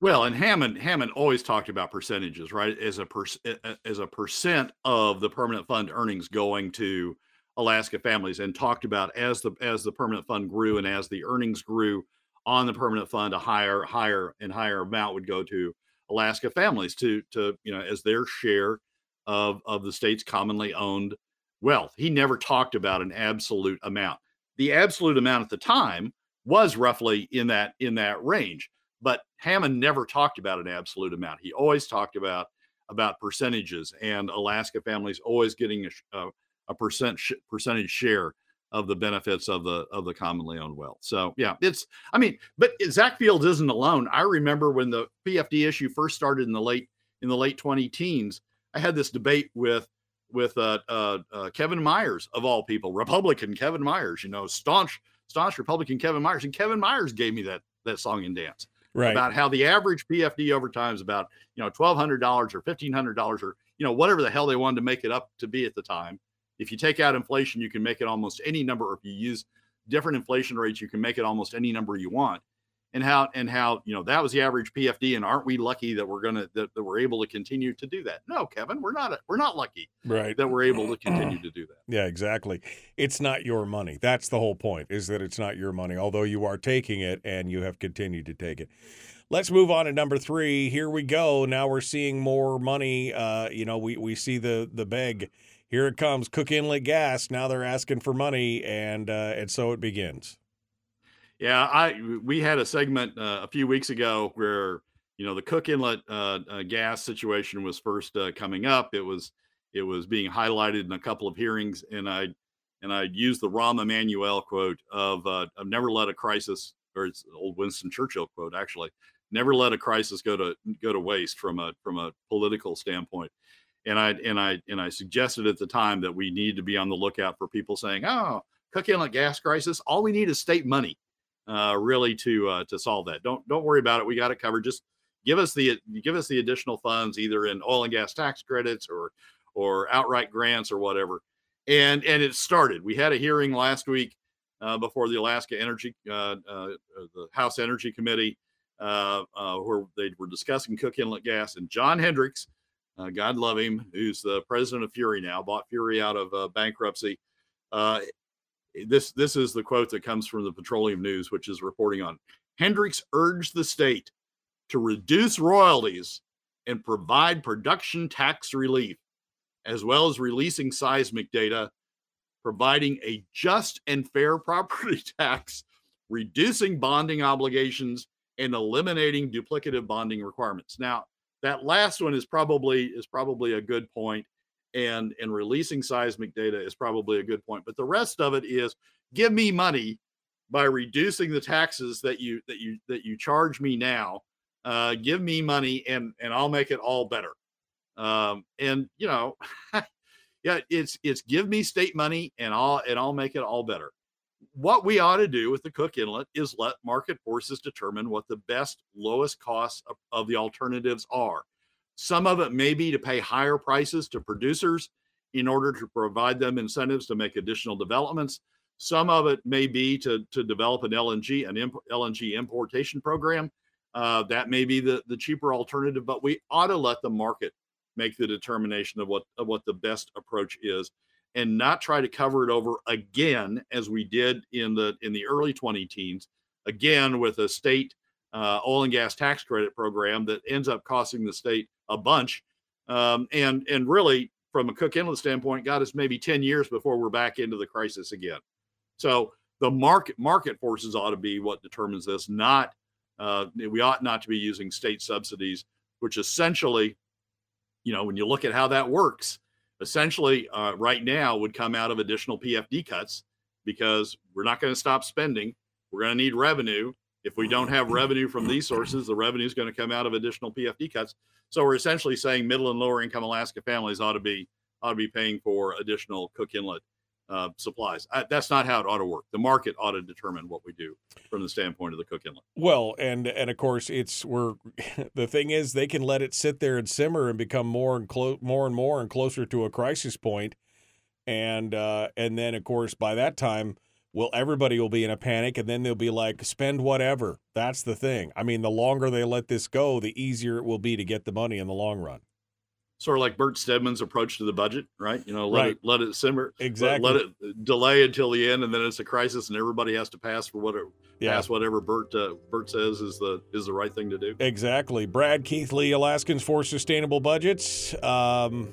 Well, and Hammond Hammond always talked about percentages, right? As a per, as a percent of the permanent fund earnings going to Alaska families and talked about as the as the permanent fund grew and as the earnings grew on the permanent fund, a higher, higher and higher amount would go to Alaska families to to you know as their share of of the state's commonly owned wealth. He never talked about an absolute amount. The absolute amount at the time was roughly in that in that range, but Hammond never talked about an absolute amount. He always talked about about percentages and Alaska families always getting a, a a percent sh- percentage share of the benefits of the of the commonly owned wealth. So yeah, it's I mean, but Zack Fields isn't alone. I remember when the PFD issue first started in the late in the late 20 teens. I had this debate with with uh, uh, uh, Kevin Myers of all people, Republican Kevin Myers. You know, staunch staunch Republican Kevin Myers, and Kevin Myers gave me that that song and dance right. about how the average PFD over time is about you know twelve hundred dollars or fifteen hundred dollars or you know whatever the hell they wanted to make it up to be at the time if you take out inflation, you can make it almost any number. Or if you use different inflation rates, you can make it almost any number you want. And how and how you know that was the average PFD, and aren't we lucky that we're gonna that, that we're able to continue to do that? No, Kevin, we're not. We're not lucky, right? That we're able to continue to do that. Yeah, exactly. It's not your money. That's the whole point. Is that it's not your money, although you are taking it and you have continued to take it. Let's move on to number three. Here we go. Now we're seeing more money. Uh, you know, we we see the the beg here it comes, Cook Inlet Gas. Now they're asking for money, and uh, and so it begins. Yeah, I we had a segment uh, a few weeks ago where you know the Cook Inlet uh, uh gas situation was first uh, coming up. It was it was being highlighted in a couple of hearings, and I and I used the Rahm Emanuel quote of uh, "I've never let a crisis," or it's old Winston Churchill quote actually, "Never let a crisis go to go to waste from a from a political standpoint." And I and I and I suggested at the time that we need to be on the lookout for people saying, "Oh, Cook Inlet gas crisis. All we need is state money, uh, really to uh, to solve that. Don't don't worry about it. We got it covered. Just give us the give us the additional funds, either in oil and gas tax credits or or outright grants or whatever." And and it started. We had a hearing last week uh, before the Alaska Energy uh, uh, the House Energy Committee, uh, where they were discussing Cook Inlet gas, and John Hendrix uh, God love him, who's the president of Furie now, bought Furie out of uh, bankruptcy. Uh, this this is the quote that comes from the Petroleum News, which is reporting on Hendrix urged the state to reduce royalties and provide production tax relief, as well as releasing seismic data, providing a just and fair property tax, reducing bonding obligations, and eliminating duplicative bonding requirements. Now, that last one is probably is probably a good point and and releasing seismic data is probably a good point. But the rest of it is give me money by reducing the taxes that you that you that you charge me now. Uh, give me money and and I'll make it all better. Um, and you know, yeah, it's it's give me state money and I'll and I'll make it all better. What we ought to do with the Cook Inlet is let market forces determine what the best, lowest costs of, of the alternatives are. Some of it may be to pay higher prices to producers in order to provide them incentives to make additional developments. Some of it may be to, to develop an LNG, an imp, LNG importation program. Uh, that may be the, the cheaper alternative, but we ought to let the market make the determination of what of what the best approach is and not try to cover it over again as we did in the in the early 20 teens again with a state uh, oil and gas tax credit program that ends up costing the state a bunch um, and and really from a cook inlet standpoint got us maybe 10 years before we're back into the crisis again. So the market market forces ought to be what determines this not uh, we ought not to be using state subsidies which essentially you know when you look at how that works essentially uh, right now would come out of additional PFD cuts because we're not going to stop spending. We're going to need revenue. If we don't have revenue from these sources, the revenue is going to come out of additional PFD cuts. So we're essentially saying middle and lower income Alaska families ought to be ought to be paying for additional Cook Inlet uh, supplies. I, that's not how it ought to work. The market ought to determine what we do from the standpoint of the Cook Inlet. Well, and and of course, it's we're the thing is they can let it sit there and simmer and become more and clo- more and more and closer to a crisis point, and uh, and then of course by that time. Well, everybody will be in a panic, and then they'll be like, spend whatever. That's the thing. I mean, the longer they let this go, the easier it will be to get the money in the long run sort of like Bert Stedman's approach to the budget, right? You know, let Right. it let it simmer, let- Exactly. let, it delay until the end, and then it's a crisis, and everybody has to pass for what Yeah. pass whatever Bert uh, Bert says is the is the right thing to do. Exactly. Brad Keithley, Alaskans for Sustainable Budgets. Um,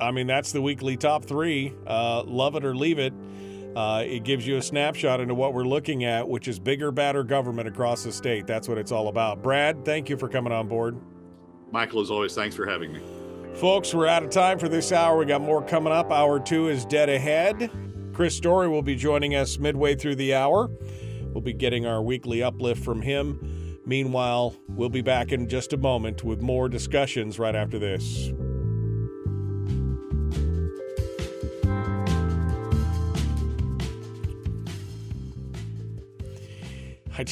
I mean, that's the weekly top three. Uh, love it or leave it. Uh, it gives you a snapshot into what we're looking at, which is bigger, badder government across the state. That's what it's all about. Brad, thank you for coming on board. Michael, as always, thanks for having me. Folks, we're out of time for this hour. We got more coming up. Hour two is dead ahead. Chris Story will be joining us midway through the hour. We'll be getting our weekly uplift from him. Meanwhile, we'll be back in just a moment with more discussions right after this. I,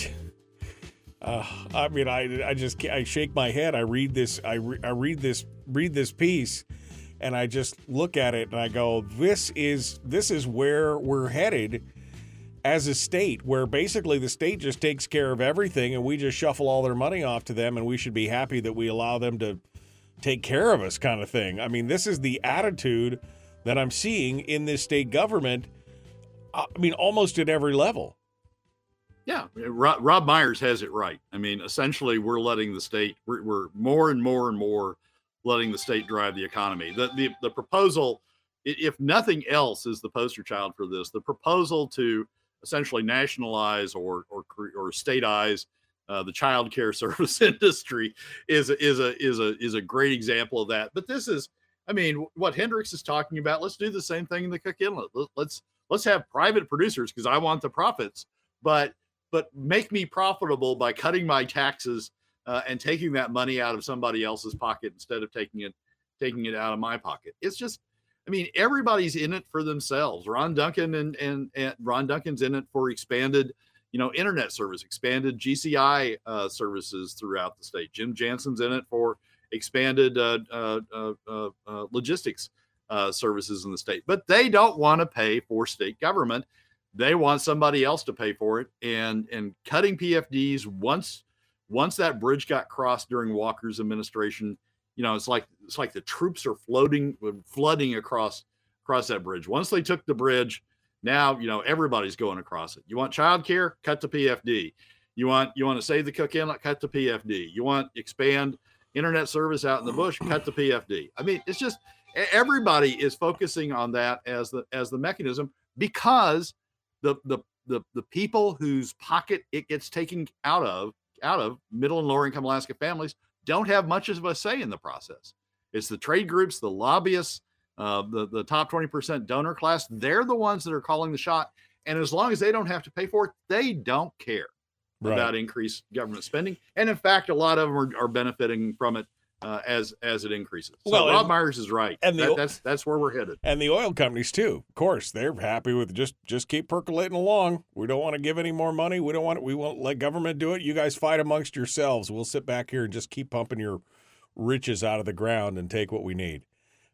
uh, I mean, I, I just I shake my head. I read this. I, re, I read this read this piece, and I just look at it and I go, "This is this is where we're headed as a state, where basically the state just takes care of everything, and we just shuffle all their money off to them, and we should be happy that we allow them to take care of us, kind of thing." I mean, this is the attitude that I'm seeing in this state government. uh, I mean, almost at every level. Yeah, Rob, Rob Myers has it right. I mean, essentially, we're letting the state, we're, we're more and more and more letting the state drive the economy. The, the the proposal, if nothing else, is the poster child for this. The proposal to essentially nationalize or or or stateize uh, the child care service industry is a, is a is a is a great example of that. But this is, I mean, what Hendrix is talking about. Let's do the same thing in the Cook Inlet. Let's let's have private producers because I want the profits, but but make me profitable by cutting my taxes uh, and taking that money out of somebody else's pocket instead of taking it taking it out of my pocket. It's just, I mean, everybody's in it for themselves. Ron Duncan and and, and Ron Duncan's in it for expanded, you know, internet service, expanded GCI uh, services throughout the state. Jim Jansen's in it for expanded uh, uh, uh, uh, logistics uh, services in the state, but they don't want to pay for state government they want somebody else to pay for it and and cutting pfds once once that bridge got crossed during walker's administration you know it's like it's like the troops are floating flooding across across that bridge. Once they took the bridge now you know everybody's going across it. You want childcare? Cut to pfd you want you want to save the cook inlet cut to pfd you want expand internet service out in the bush? Cut to pfd i mean it's just everybody is focusing on that as the as the mechanism because the the the the people whose pocket it gets taken out of out of middle and lower income Alaska families don't have much of a say in the process. It's the trade groups, the lobbyists, uh, the the top 20% donor class, they're the ones that are calling the shot. And as long as they don't have to pay for it, they don't care Right. about increased government spending. And in fact, a lot of them are, are benefiting from it uh, as as it increases. So Well, Rob and- Myers is right. and the- That- that's that's where we're headed. And the oil companies too. Of course, they're happy with just just keep percolating along. We don't want to give any more money. We don't want we won't let government do it. You guys fight amongst yourselves. We'll sit back here and just keep pumping your riches out of the ground and take what we need.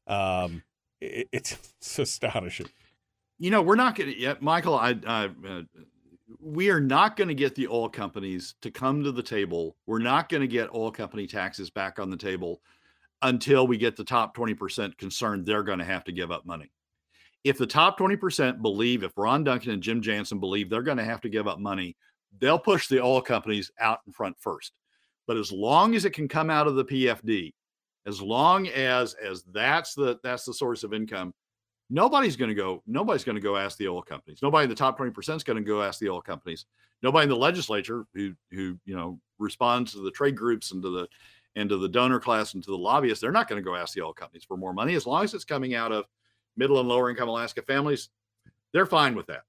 Um, it, it's, it's astonishing. You know, we're not going to yet, Michael. I, I uh, we are not going to get the oil companies to come to the table. We're not going to get oil company taxes back on the table until we get the top 20% concerned they're going to have to give up money. If the top 20% believe, if Ron Duncan and Jim Jansen believe they're going to have to give up money, they'll push the oil companies out in front first. But as long as it can come out of the PFD, as long as as that's the that's the source of income, nobody's going to go nobody's going to go ask the oil companies. Nobody in the top 20% is going to go ask the oil companies. Nobody in the legislature who who you know responds to the trade groups and to the and to the donor class and to the lobbyists they're not going to go ask the oil companies for more money. As long as it's coming out of middle and lower income alaska families they're fine with that.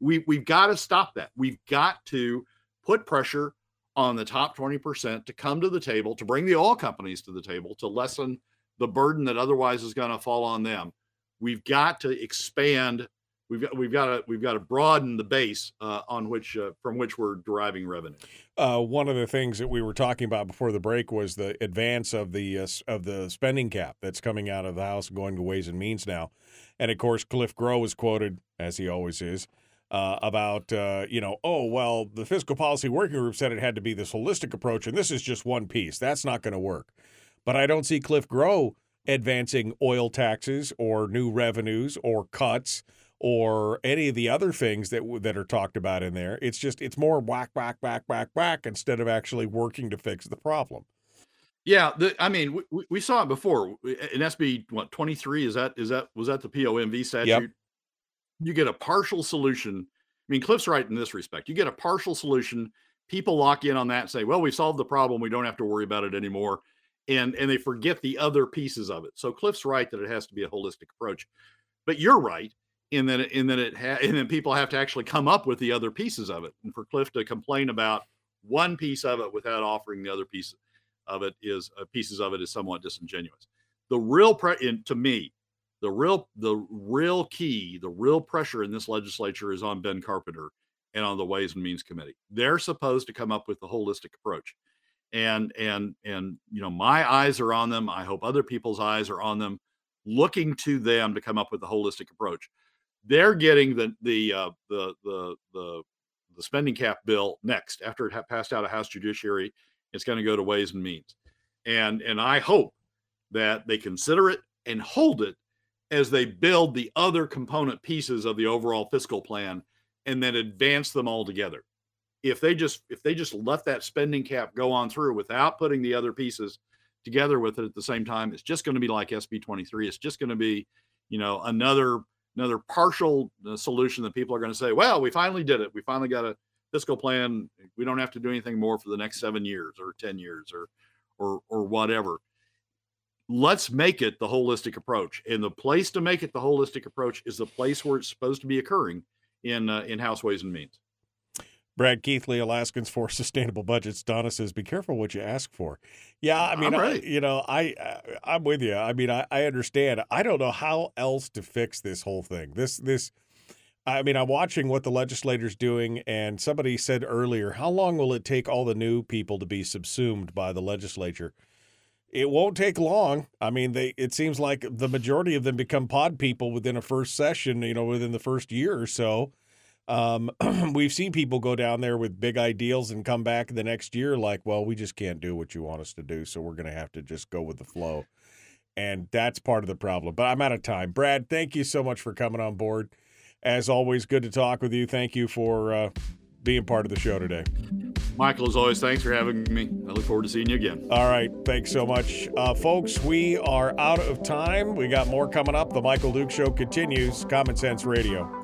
We we've got to stop that. We've got to put pressure on the top 20% to come to the table to bring the oil companies to the table to lessen the burden that otherwise is going to fall on them we've got to expand we've got we've got to we've got to broaden the base uh, on which uh, from which we're deriving revenue. Uh, one of the things that we were talking about before the break was the advance of the uh, of the spending cap that's coming out of the House going to Ways and Means now, and of course Cliff Groh was quoted as he always is uh, about uh, you know oh well the fiscal policy working group said it had to be this holistic approach and this is just one piece. That's not going to work, but I don't see Cliff Groh advancing oil taxes or new revenues or cuts or any of the other things that that are talked about in there. It's just it's more whack whack whack whack whack instead of actually working to fix the problem. yeah the, i mean we- we, saw it before. In sb what 23 is that is that was that the pomv statute? You get a partial solution. I mean cliff's right in this respect. You get a partial solution. People lock in on that and say well we solved the problem. We don't have to worry about it anymore and and they forget the other pieces of it. So cliff's right that it has to be a holistic approach but you're right in that it- in that it ha- and then people have to actually come up with the other pieces of it. And for cliff to complain about one piece of it without offering the other piece of it is uh, pieces of it is somewhat disingenuous. The real pre- in, to me the real the real key the real pressure in this legislature is on ben carpenter and on the ways and means committee. They're supposed to come up with the holistic approach and and and you know my eyes are on them i hope other people's eyes are on them looking to them to come up with a holistic approach. They're getting the the uh, the the the the spending cap bill next after it ha- passed out of house judiciary it's going to go to ways and means. And and i hope that they consider it and hold it as they build the other component pieces of the overall fiscal plan and then advance them all together if they just if they just let that spending cap go on through without putting the other pieces together with it at the same time it's just going to be like sb 23 it's just going to be you know another another partial uh, solution that people are going to say well we finally did it. We finally got a fiscal plan. We don't have to do anything more for the next 7 years or 10 years or or or whatever. Let's make it the holistic approach. And the place to make it the holistic approach is the place where it's supposed to be occurring in uh, in house ways and means Brad Keithley, Alaskans for Sustainable Budgets. Donna says, "Be careful what you ask for." Yeah, I mean, I'm I- you know, I, I I'm with you. I mean, I, I understand. I don't know how else to fix this whole thing. This this. I mean, I'm watching what the legislators doing, and somebody said earlier, "How long will it take all the new people to be subsumed by the legislature?" It won't take long. I mean, they. It seems like the majority of them become pod people within a first session. You know, within the first year or so. Um, we've seen people go down there with big ideals and come back the next year like, well, we just can't do what you want us to do, so we're going to have to just go with the flow. And that's part of the problem. But I'm out of time. Brad, thank you so much for coming on board. As always, good to talk with you. Thank you for uh, being part of the show today. michael as always thanks for having me i look forward to seeing you again All right. Thanks so much. Uh, folks, we are out of time. We got more coming up. The Michael Duke Show continues. Common Sense Radio.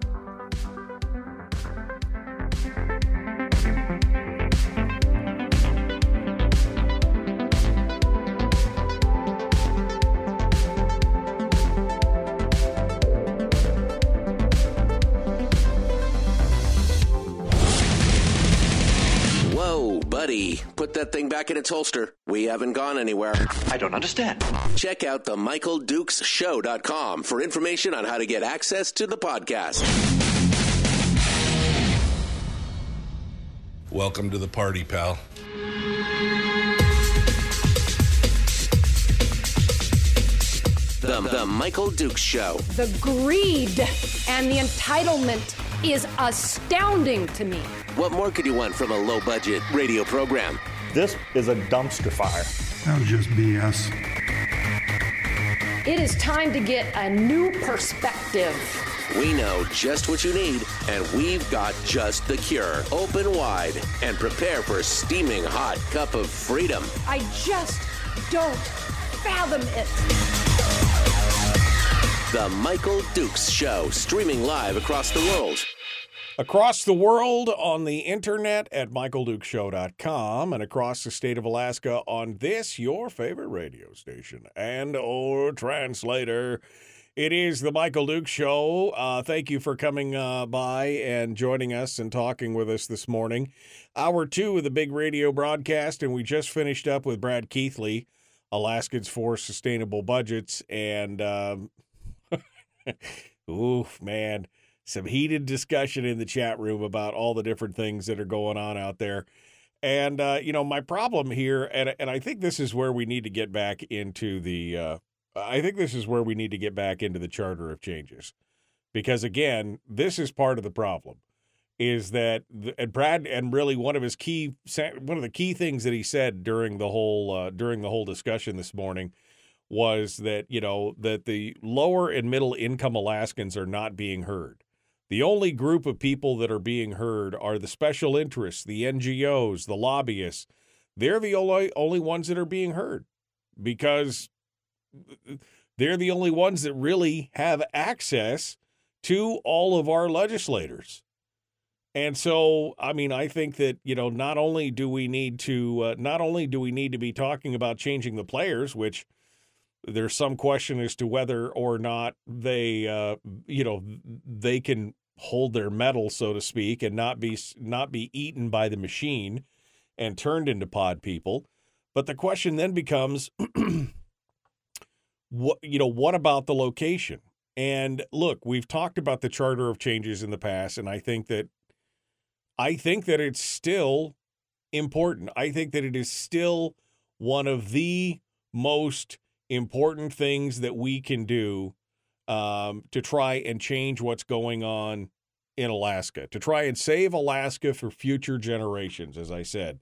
That thing back in its holster. We haven't gone anywhere. I don't understand. Check out the MichaelDukesShow.com for information on how to get access to the podcast. Welcome to the party, pal. The, the Michael Dukes Show. The greed and the entitlement is astounding to me. What more could you want from a low budget radio program? This is a dumpster fire. That was just BS. It is time to get a new perspective. We know just what you need, and we've got just the cure. Open wide and prepare for a steaming hot cup of freedom. I just don't fathom it. The Michael Dukes Show, streaming live across the world. Across the world on the internet at michaeldukeshow.com and across the state of Alaska on this, your favorite radio station and or translator. It is the Michael Duke Show. Uh, thank you for coming uh, by and joining us and talking with us this morning. Hour two of the big radio broadcast, and we just finished up with Brad Keithley, Alaskans for Sustainable Budgets. And, um, oof, man, some heated discussion in the chat room about all the different things that are going on out there. And, uh, you know, my problem here, and, and I think this is where we need to get back into the. Uh, I think this is where we need to get back into the charter of changes, because again, this is part of the problem, is that and Brad and really one of his key one of the key things that he said during the whole uh, during the whole discussion this morning was that you know that the lower and middle income Alaskans are not being heard. The only group of people that are being heard are the special interests, the NGOs, the lobbyists. They're the only only ones that are being heard because they're the only ones that really have access to all of our legislators. And so, I mean, I think that you know, not only do we need to, uh, not only do we need to be talking about changing the players, which there's some question as to whether or not they, uh, you know, they can hold their metal, so to speak, and not be not be eaten by the machine and turned into pod people. But the question then becomes, what you know, what about the location? And look, we've talked about the charter of changes in the past, and I think that I think that it's still important. I think that it is still one of the most important things that we can do um, to try and change what's going on in Alaska, to try and save Alaska for future generations, as I said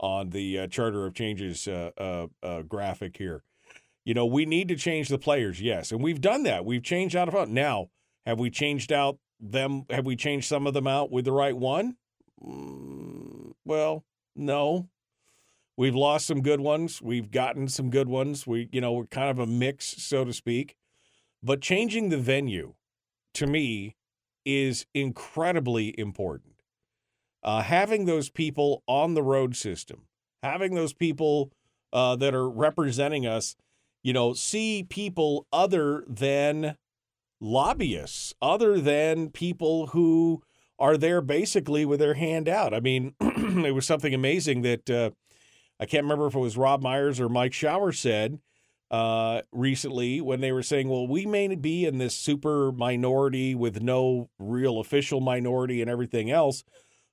on the uh, Charter of Changes uh, uh, uh graphic here. You know, we need to change the players, yes, and we've done that. We've changed out of now. Have we changed out them? Have we changed some of them out with the right one? Mm, well, no. We've lost some good ones. We've gotten some good ones. We, you know, we're kind of a mix, so to speak. But changing the venue, to me, is incredibly important. Uh, having those people on the road system, having those people uh, that are representing us, you know, see people other than lobbyists, other than people who are there basically with their hand out. I mean, it was something amazing that uh, I can't remember if it was Rob Myers or Mike Shower said uh, recently when they were saying, well, we may be in this super minority with no real official minority and everything else,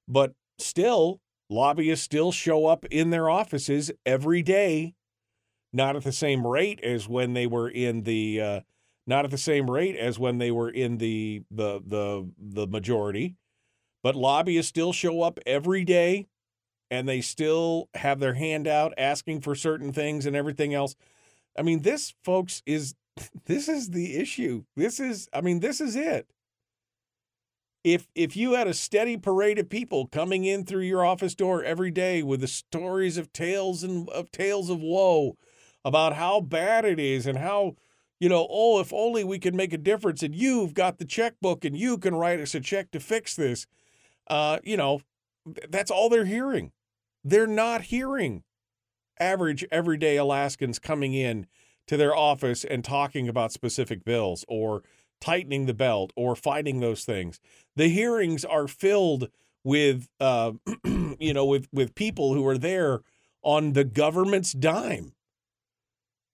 but still, lobbyists still show up in their offices every day, not at the same rate as when they were in the. Uh, not at the same rate as when they were in the the the the majority, but lobbyists still show up every day and they still have their hand out asking for certain things and everything else. I mean, this, folks, is this is the issue. This is, I mean, this is it. If if you had a steady parade of people coming in through your office door every day with the stories of tales and of tales of woe about how bad it is and how you know, oh, if only we could make a difference and you've got the checkbook and you can write us a check to fix this. Uh, you know, that's all they're hearing. They're not hearing average everyday Alaskans coming in to their office and talking about specific bills or tightening the belt or fighting those things. The hearings are filled with uh, you know with with people who are there on the government's dime.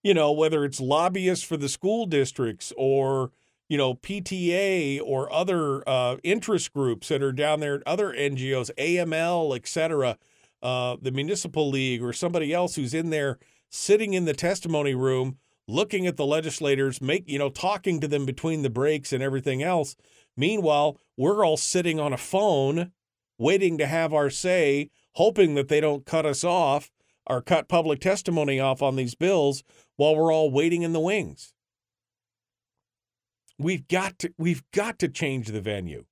You know, whether it's lobbyists for the school districts or you know PTA or other uh, interest groups that are down there, other NGOs, AML, et cetera, uh, the municipal league or somebody else who's in there sitting in the testimony room looking at the legislators make you know talking to them between the breaks and everything else. Meanwhile we're all sitting on a phone waiting to have our say hoping that they don't cut us off or cut public testimony off on these bills while we're all waiting in the wings. We've got to we've got to change the venue.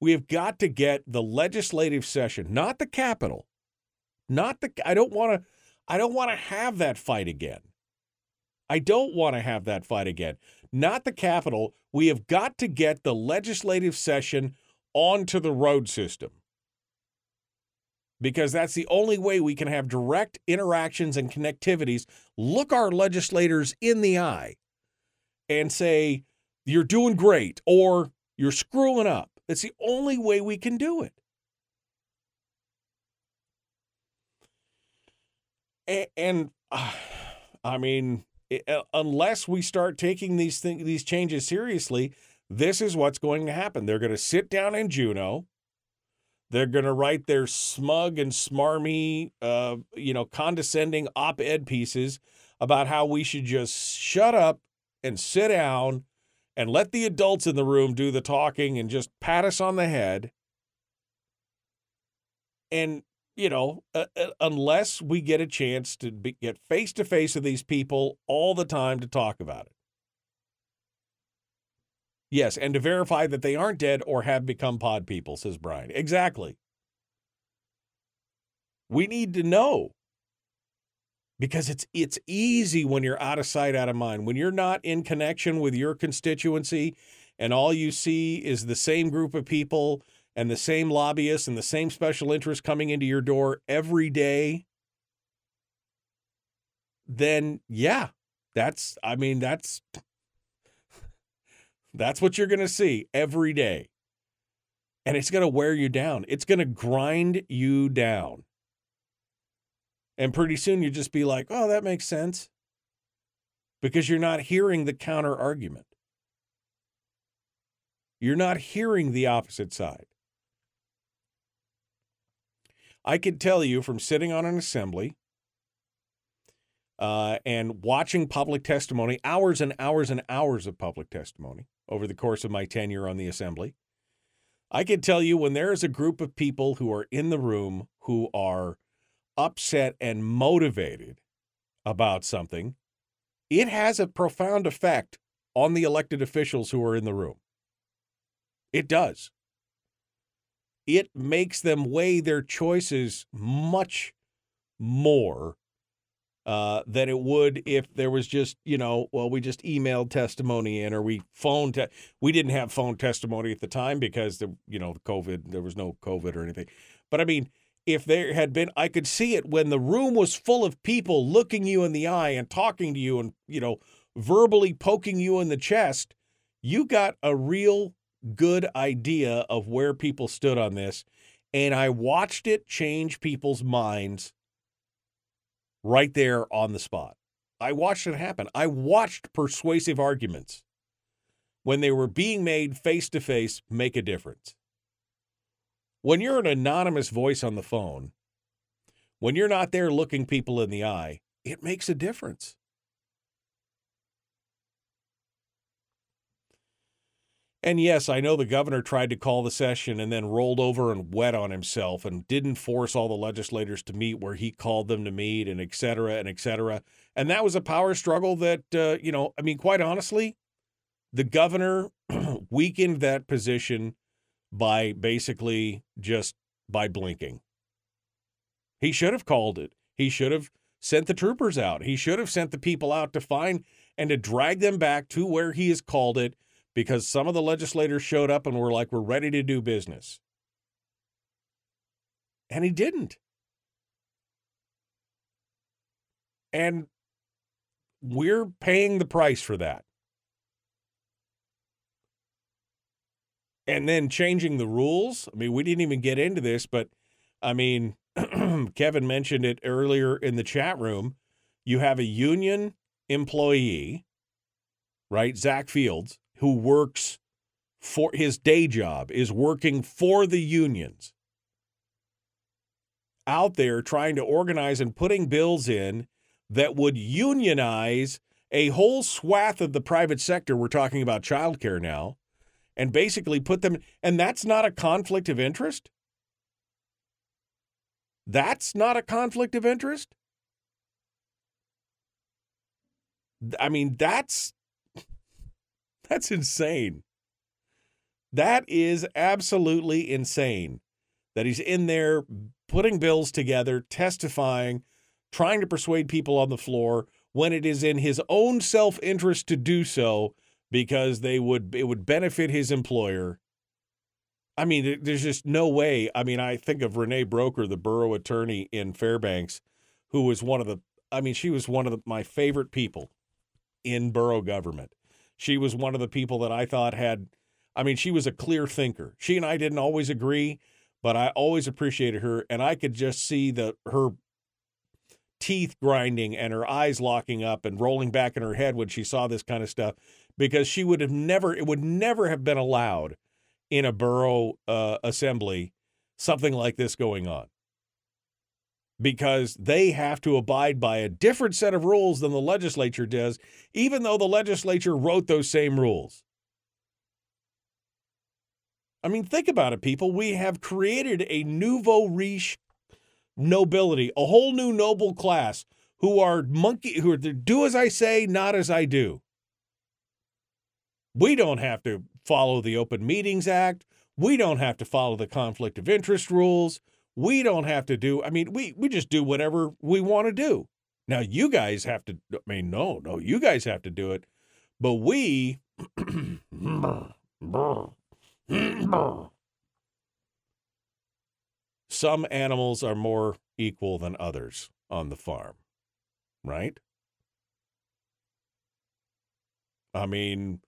We have got to get the legislative session not the capitol not the i don't want to i don't want to have that fight again I don't want to have that fight again. Not the Capitol. We have got to get the legislative session onto the road system because that's the only way we can have direct interactions and connectivities. Look our legislators in the eye and say, You're doing great or you're screwing up. It's the only way we can do it. And, and uh, I mean, uh, unless we start taking these things, these changes seriously, this is what's going to happen. They're going to sit down in Juneau. They're going to write their smug and smarmy, uh, you know, condescending op-ed pieces about how we should just shut up and sit down and let the adults in the room do the talking and just pat us on the head. And you know, uh, uh, unless we get a chance to be, get face to face with these people all the time to talk about it. Yes, and to verify that they aren't dead or have become pod people, says Brian. Exactly. We need to know because it's it's easy when you're out of sight out of mind when you're not in connection with your constituency and all you see is the same group of people and the same lobbyists and the same special interests coming into your door every day, then yeah, that's, I mean, that's, that's what you're going to see every day. And it's going to wear you down. It's going to grind you down. And pretty soon you just be like, oh, that makes sense. Because you're not hearing the counter argument. You're not hearing the opposite side. I can tell you from sitting on an assembly uh, and watching public testimony, hours and hours and hours of public testimony over the course of my tenure on the assembly. I can tell you when there is a group of people who are in the room who are upset and motivated about something, it has a profound effect on the elected officials who are in the room. It does it makes them weigh their choices much more uh, than it would if there was just, you know, well, we just emailed testimony in or we phone. Te- we didn't have phone testimony at the time because the, you know, COVID, there was no COVID or anything. But I mean, if there had been, I could see it when the room was full of people looking you in the eye and talking to you and, you know, verbally poking you in the chest. You got a real good idea of where people stood on this. And I watched it change people's minds right there on the spot. I watched it happen. I watched persuasive arguments when they were being made face to face make a difference. When you're an anonymous voice on the phone, when you're not there looking people in the eye, it makes a difference. And yes, I know the governor tried to call the session and then rolled over and wet on himself and didn't force all the legislators to meet where he called them to meet and et cetera and et cetera. And that was a power struggle that, uh, you know, I mean, quite honestly, the governor weakened that position by basically just by blinking. He should have called it. He should have sent the troopers out. He should have sent the people out to find and to drag them back to where he has called it because some of the legislators showed up and were like, we're ready to do business. And he didn't. And we're paying the price for that. and then changing the rules. I mean, we didn't even get into this, but I mean, Kevin mentioned it earlier in the chat room. You have a union employee, right? Zack Fields, who works for his day job, is working for the unions out there trying to organize and putting bills in that would unionize a whole swath of the private sector. We're talking about childcare now, and basically put them, and that's not a conflict of interest. That's not a conflict of interest. I mean, that's that's insane. That is absolutely insane that he's in there putting bills together, testifying, trying to persuade people on the floor when it is in his own self-interest to do so because they would it would benefit his employer. I mean, there's just no way. I mean, I think of Renee Broker, the borough attorney in Fairbanks, who was one of the I mean, she was one of the, my favorite people in borough government. She was one of the people that I thought had I mean, she was a clear thinker. She and I didn't always agree, but I always appreciated her and I could just see the her teeth grinding and her eyes locking up and rolling back in her head when she saw this kind of stuff because she would have never it would never have been allowed in a borough uh, assembly something like this going on because they have to abide by a different set of rules than the legislature does even though the legislature wrote those same rules I mean, think about it, people. We have created a nouveau riche nobility, a whole new noble class who are monkey who are do as I say, not as I do. We don't have to follow the Open Meetings Act. We don't have to follow the conflict of interest rules. We don't have to do I mean, we we just do whatever we want to do. Now you guys have to I mean, no, no, you guys have to do it. But we Some animals are more equal than others on the farm, right? I mean,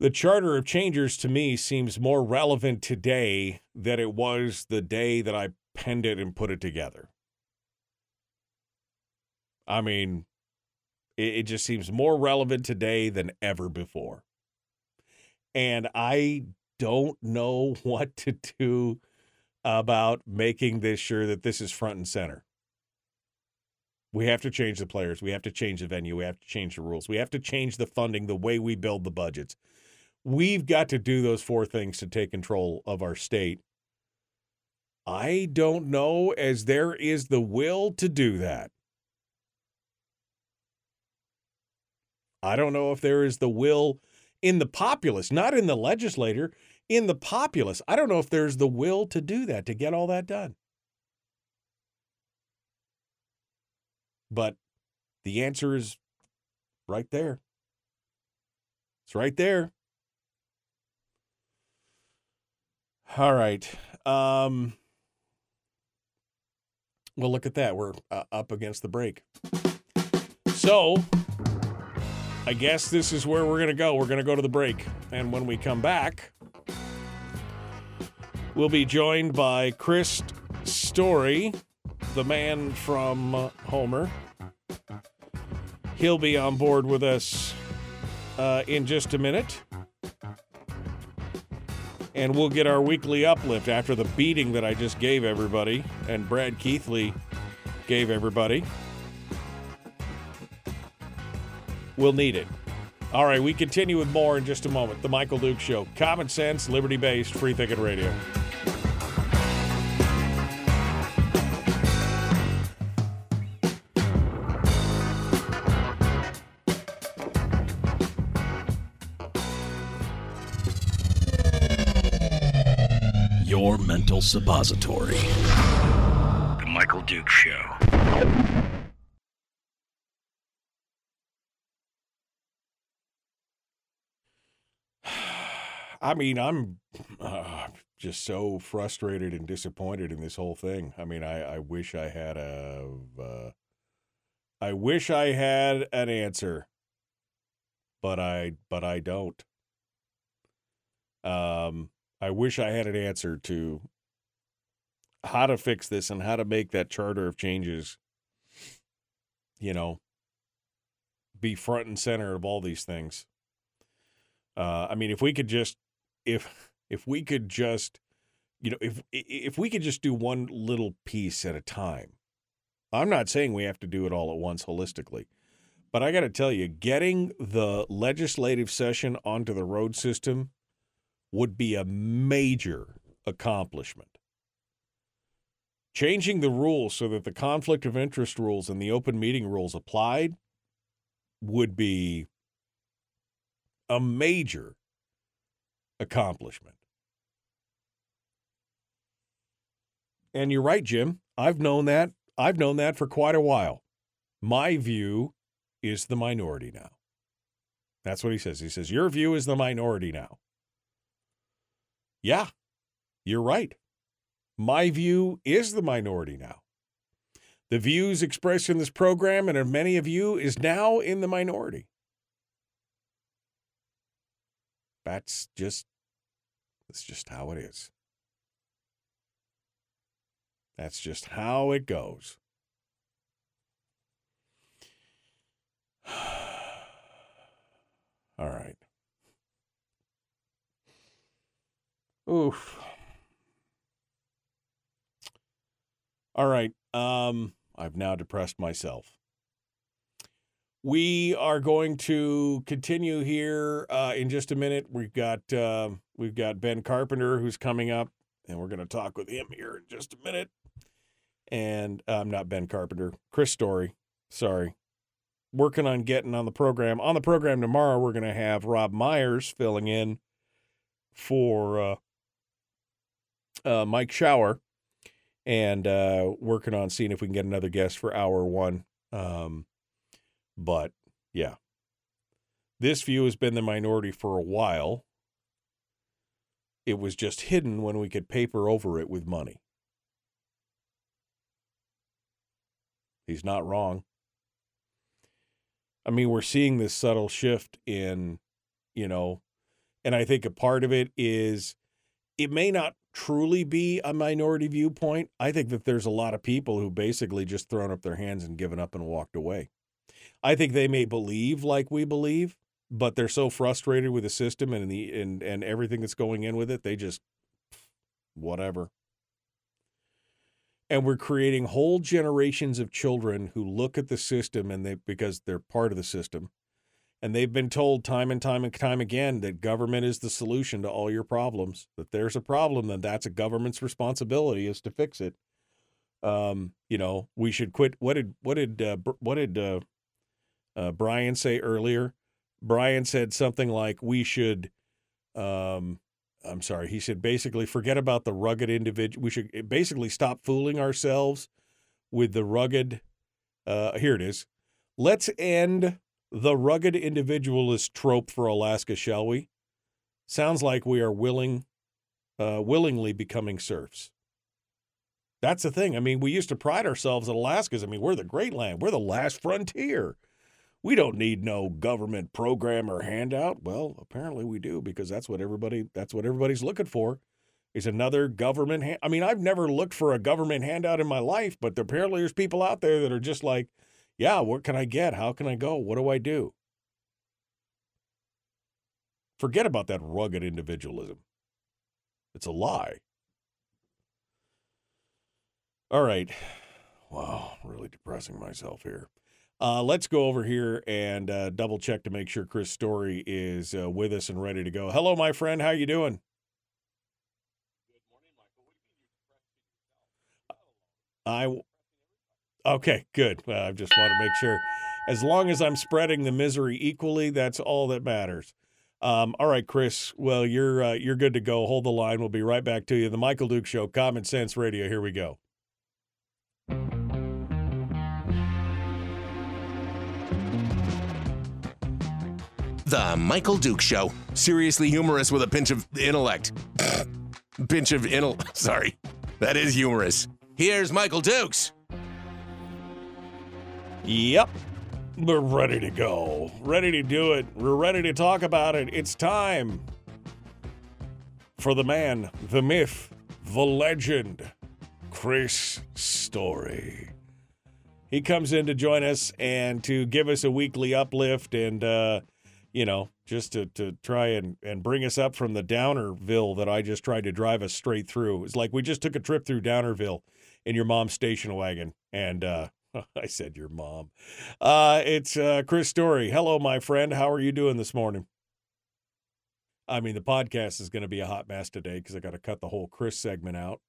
the Charter of Changers to me seems more relevant today than it was the day that I penned it and put it together. I mean, it, it just seems more relevant today than ever before. And I don't know what to do about making this sure that this is front and center. We have to change the players. We have to change the venue. We have to change the rules. We have to change the funding, the way we build the budgets. We've got to do those four things to take control of our state. I don't know as there is the will to do that. I don't know if there is the will in the populace, not in the legislator, in the populace. I don't know if there's the will to do that, to get all that done. But the answer is right there. It's right there. All right. Um, well, look at that. We're uh, up against the break. So, I guess this is where we're going to go. We're going to go to the break. And when we come back, we'll be joined by Chris Story, the man from Homer. He'll be on board with us uh, in just a minute. And we'll get our weekly uplift after the beating that I just gave everybody and Brad Keithley gave everybody. We'll need it. All right, we continue with more in just a moment. The Michael Duke Show. Common sense, liberty based, free thinking radio. Your suppository. The Michael Duke Show. I mean, I'm uh, just so frustrated and disappointed in this whole thing. I mean, I, I wish I had a, uh, I wish I had an answer, but I, but I don't. Um, I wish I had an answer to how to fix this and how to make that charter of changes, you know, be front and center of all these things. Uh, I mean, if we could just, if if we could just, you know, if if we could just do one little piece at a time. I'm not saying we have to do it all at once holistically, but I got to tell you, getting the legislative session onto the road system would be a major accomplishment. Changing the rules so that the conflict of interest rules and the open meeting rules applied would be a major accomplishment. And you're right, Jim. I've known that. I've known that for quite a while. My view is the minority now. That's what he says. He says, Your view is the minority now. Yeah, you're right. My view is the minority now. The views expressed in this program and of many of you is now in the minority. That's just that's just how it is. That's just how it goes. All right. Oof. All right. Um, I've now depressed myself. We are going to continue here uh, in just a minute. We've got uh, we've got Ben Carpenter who's coming up, and we're going to talk with him here in just a minute. And I'm um, not Ben Carpenter, Chris Story. Sorry, working on getting on the program. On the program tomorrow, we're going to have Rob Myers filling in for uh, uh, Mike Shower and uh, working on seeing if we can get another guest for hour one. Um, but yeah, this view has been the minority for a while. It was just hidden when we could paper over it with money. He's not wrong. I mean, we're seeing this subtle shift in, you know, and I think a part of it is it may not truly be a minority viewpoint. I think that there's a lot of people who basically just thrown up their hands and given up and walked away. I think they may believe like we believe, but they're so frustrated with the system and the and and everything that's going in with it, they just whatever. And we're creating whole generations of children who look at the system and they because they're part of the system and they've been told time and time and time again that government is the solution to all your problems. That there's a problem, then that's a government's responsibility is to fix it. Um, you know, we should quit. What did what did uh, what did uh, uh, Brian say earlier? Brian said something like we should. Um, I'm sorry. He said basically forget about the rugged individual. We should basically stop fooling ourselves with the rugged. Uh, here it is. Let's end the rugged individualist trope for Alaska, shall we? Sounds like we are willing, uh, willingly becoming serfs. That's the thing. I mean, we used to pride ourselves at Alaska's. I mean, we're the great land. We're the last frontier. We don't need no government program or handout. Well, apparently we do because that's what everybody that's what everybody's looking for. Is another government I mean, I've never looked for a government handout in my life, but apparently there's people out there that are just like, yeah, what can I get? How can I go? What do I do? Forget about that rugged individualism. It's a lie. All right. Wow, really depressing myself here. Uh, let's go over here and uh, double check to make sure Chris Story is uh, with us and ready to go. Hello, my friend. How are you doing? Good morning, Michael. I Okay, good. Well, I just want to make sure. As long as I'm spreading the misery equally, that's all that matters. Um, all right, Chris. Well, you're uh, you're good to go. Hold the line. We'll be right back to you. The Michael Duke Show, Common Sense Radio. Here we go. The Michael Duke Show. Seriously humorous with a pinch of intellect. pinch of intel. Sorry, that is humorous. Here's Michael Dukes. Yep. We're ready to go. Ready to do it. We're ready to talk about it. It's time. for the man, the myth, the legend, Chris Story. He comes in to join us and to give us a weekly uplift and, uh, you know, just to, to try and, and bring us up from the Downerville that I just tried to drive us straight through. It's like we just took a trip through Downerville in your mom's station wagon. And uh, I said your mom. Uh, it's uh, Chris Story. Hello, my friend. How are you doing this morning? I mean, the podcast is going to be a hot mess today because I got to cut the whole Chris segment out.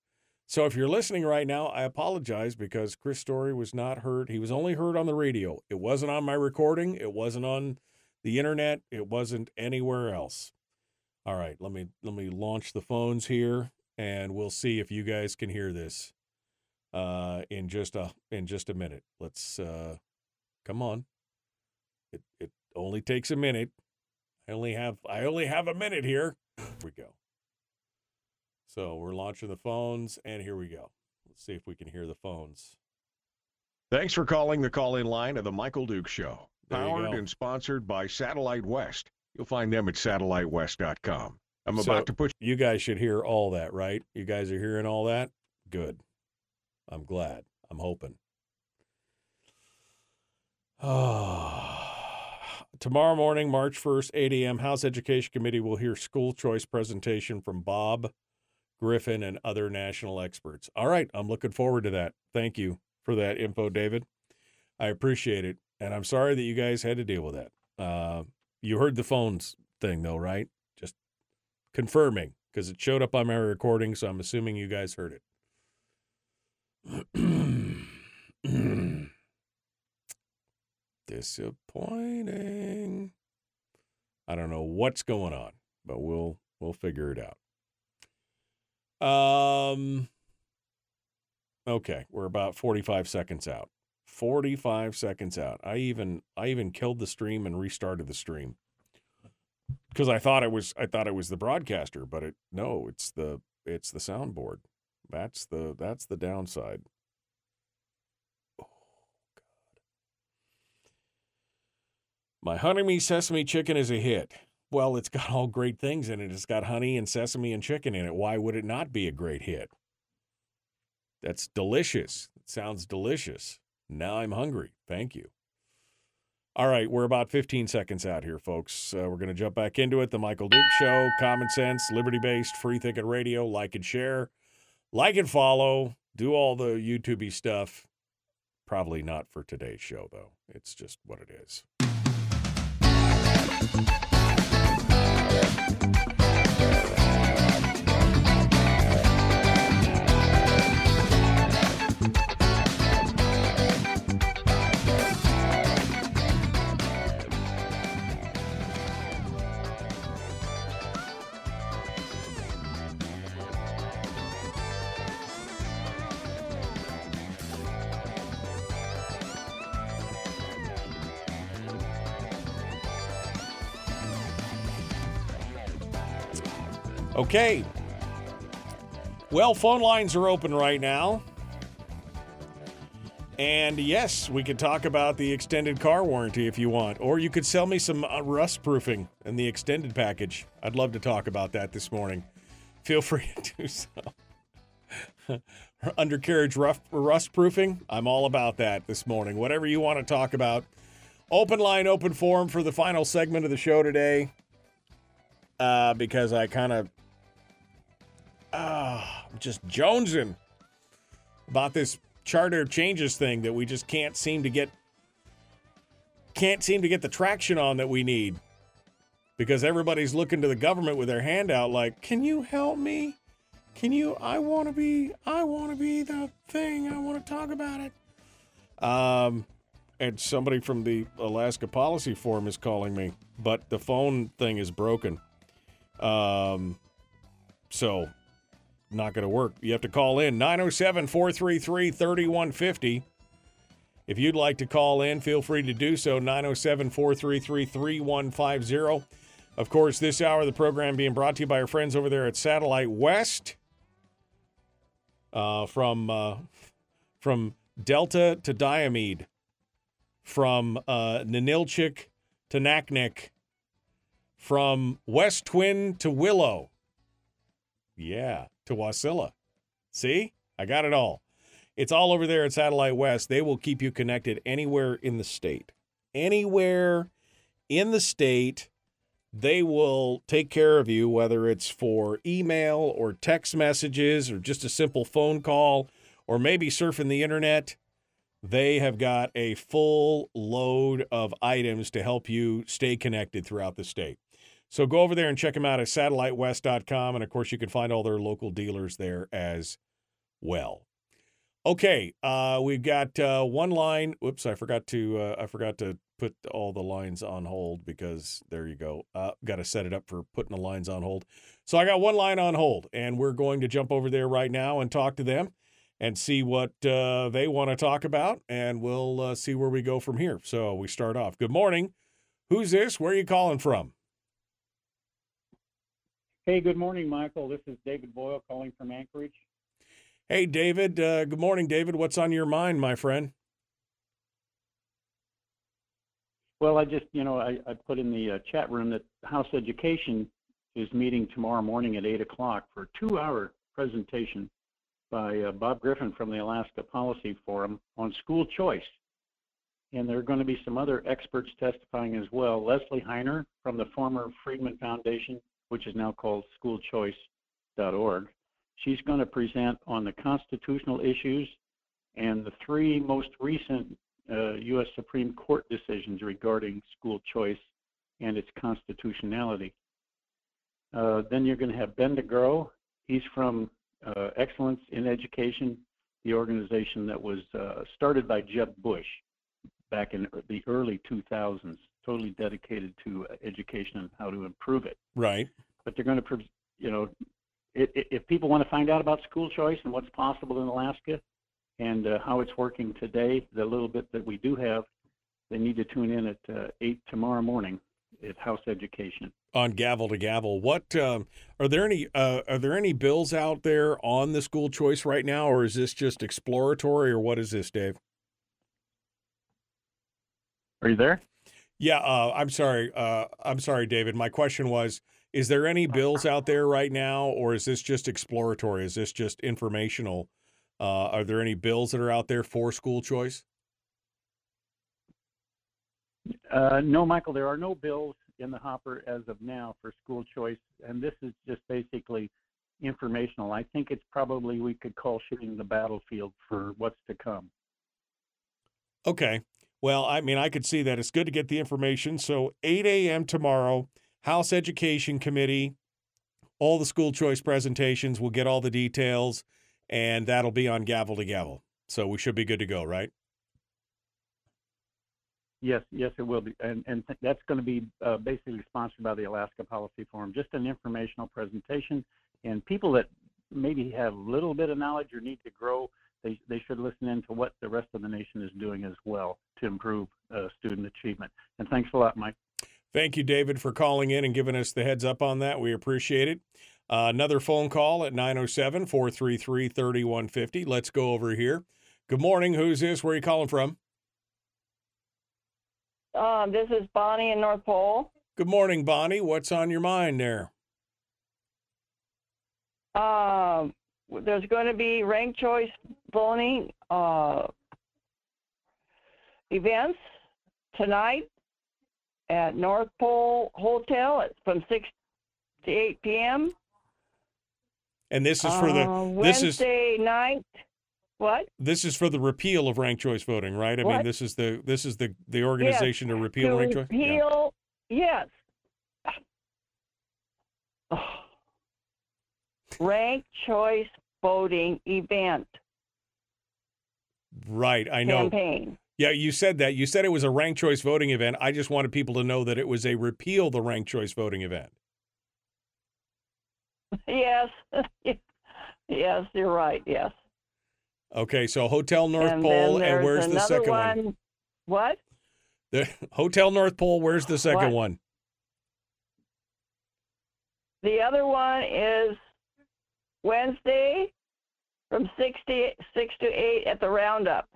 So if you're listening right now, I apologize because Chris Story was not heard. He was only heard on the radio. It wasn't on my recording. It wasn't on the internet. It wasn't anywhere else. All right, let me let me launch the phones here, and we'll see if you guys can hear this uh, in just a in just a minute. Let's uh, come on. It it only takes a minute. I only have I only have a minute here. Here we go. So we're launching the phones, and here we go. Let's see if we can hear the phones. Thanks for calling the call in line of the Michael Duke Show. There Powered and sponsored by Satellite West. You'll find them at satellitewest.com. I'm So- about to put You guys should hear all that, right? You guys are hearing all that? Good. I'm glad. I'm hoping. Tomorrow morning, March 1st, 8 a.m., House Education Committee will hear school choice presentation from Bob Griffin and other national experts. All right, I'm looking forward to that. Thank you for that info, David. I appreciate it. And I'm sorry that you guys had to deal with that. Uh, you heard the phones thing, though, right? Just confirming because it showed up on my recording, so I'm assuming you guys heard it. Disappointing. I don't know what's going on, but we'll we'll figure it out. Um Okay, we're about 45 seconds out. 45 seconds out. I even I even killed the stream and restarted the stream because I thought it was I thought it was the broadcaster, but it no, it's the it's the soundboard. That's the that's the downside. Oh God. My honey me sesame chicken is a hit. Well, it's got all great things in it. It's got honey and sesame and chicken in it. Why would it not be a great hit? That's delicious. It sounds delicious. Now I'm hungry. Thank you. All right, we're about 15 seconds out here, folks. Uh, we're going to jump back into it. The Michael Duke Show, common sense, liberty based, free thinking radio. Like and share, like and follow, do all the YouTubey stuff. Probably not for today's show, though. It's just what it is. Okay. Well, phone lines are open right now. And yes, we could talk about the extended car warranty if you want. Or you could sell me some uh, rust proofing in the extended package. I'd love to talk about that this morning. Feel free to do so. Undercarriage rust proofing, I'm all about that this morning. Whatever you want to talk about. Open line, open forum for the final segment of the show today. Uh, because I kind of ah, I'm just jonesing about this charter changes thing that we just can't seem to get can't seem to get the traction on that we need. Because everybody's looking to the government with their hand out like can you help me? Can you i want to be i want to be the thing. I want to talk about it. Um and somebody from the alaska policy forum is calling me but the phone thing is broken. Um so not going to work. You have to call in 907 433 3150. If you'd like to call in, feel free to do so 907 433 3150. Of course, this hour of the program being brought to you by our friends over there at Satellite West. Uh, from uh, from Delta to Diomede, from uh, Ninilchik to Naknek, from West Twin to Willow Yeah, to Wasilla. See, I got it all. It's all over there at Satellite West. They will keep you connected anywhere in the state. Anywhere in the state, they will take care of you, whether it's for email or text messages or just a simple phone call or maybe surfing the internet. They have got a full load of items to help you stay connected throughout the state. So go over there and check them out at satellitewest.com. And of course, you can find all their local dealers there as well. Okay, uh, we've got uh, one line. Whoops, I forgot to uh, I forgot to put all the lines on hold because there you go. Uh, got to set it up for putting the lines on hold. So I got one line on hold, and we're going to jump over there right now and talk to them and see what uh, they want to talk about, and we'll uh, see where we go from here. So we start off. Good morning. Who's this? Where are you calling from? Hey, good morning, Michael. This is David Boyle calling from Anchorage. Hey, David. Uh, good morning, David. What's on your mind, my friend? Well, I just, you know, I, I put in the uh, chat room that House Education is meeting tomorrow morning at 8 o'clock for a two hour presentation by uh, Bob Griffin from the Alaska Policy Forum on school choice. And there are going to be some other experts testifying as well. Leslie Hiner from the former Friedman Foundation, which is now called schoolchoice.org. She's going to present on the constitutional issues and the three most recent uh, U.S. Supreme Court decisions regarding school choice and its constitutionality. Uh, then you're going to have Ben DeGrow. He's from uh, Excellence in Education, the organization that was uh, started by Jeb Bush back in the early 2000s, totally dedicated to education and how to improve it. Right. But they're going to, you know, if people want to find out about school choice and what's possible in Alaska and uh, how it's working today, the little bit that we do have, they need to tune in at uh, 8 tomorrow morning at House Education. On gavel to gavel, what um, are there any uh, are there any bills out there on the school choice right now, or is this just exploratory, or what is this, Dave? Are you there? Yeah, uh, I'm sorry. Uh, I'm sorry, David. My question was: Is there any bills out there right now, or is this just exploratory? Is this just informational? Uh, are there any bills that are out there for school choice? Uh, no, Michael. There are no bills in the hopper as of now for school choice, and this is just basically informational. I think it's probably we could call shooting the battlefield for what's to come. Okay. Well, I mean, I could see that. It's good to get the information. So, 8 a.m. tomorrow, House Education Committee, all the school choice presentations. We'll get all the details, and that'll be on gavel to gavel. So, we should be good to go, right? Yes, yes, it will be, and and th- that's going to be uh, basically sponsored by the Alaska Policy Forum. Just an informational presentation, and people that maybe have a little bit of knowledge or need to grow, they they should listen in to what the rest of the nation is doing as well to improve uh, student achievement. And thanks a lot, Mike. Thank you, David, for calling in and giving us the heads up on that. We appreciate it. Uh, another phone call at 907 433 3150. Let's go over here. Good morning. Who's this? Where are you calling from? Um, this is Bonnie in North Pole. Good morning, Bonnie. What's on your mind there? Um, there's going to be ranked choice voting uh, events tonight at North Pole Hotel. It's from six to eight p.m. And this is for the Uh, this is Wednesday night. What? this is for the repeal of ranked choice voting, right? I mean, this is the this is the the organization to repeal to ranked choice. Yeah. repeal, yes. Ranked choice voting event Right, I know. campaign. Yeah, you said that. You said it was a ranked choice voting event. I just wanted people to know that it was a repeal the ranked choice voting event. Yes, yes, you're right. Yes. Okay, so Hotel North and Pole, and where's the second one. one? What? The Hotel North Pole. Where's the second What? one? The other one is Wednesday from six to six to eight at the Roundup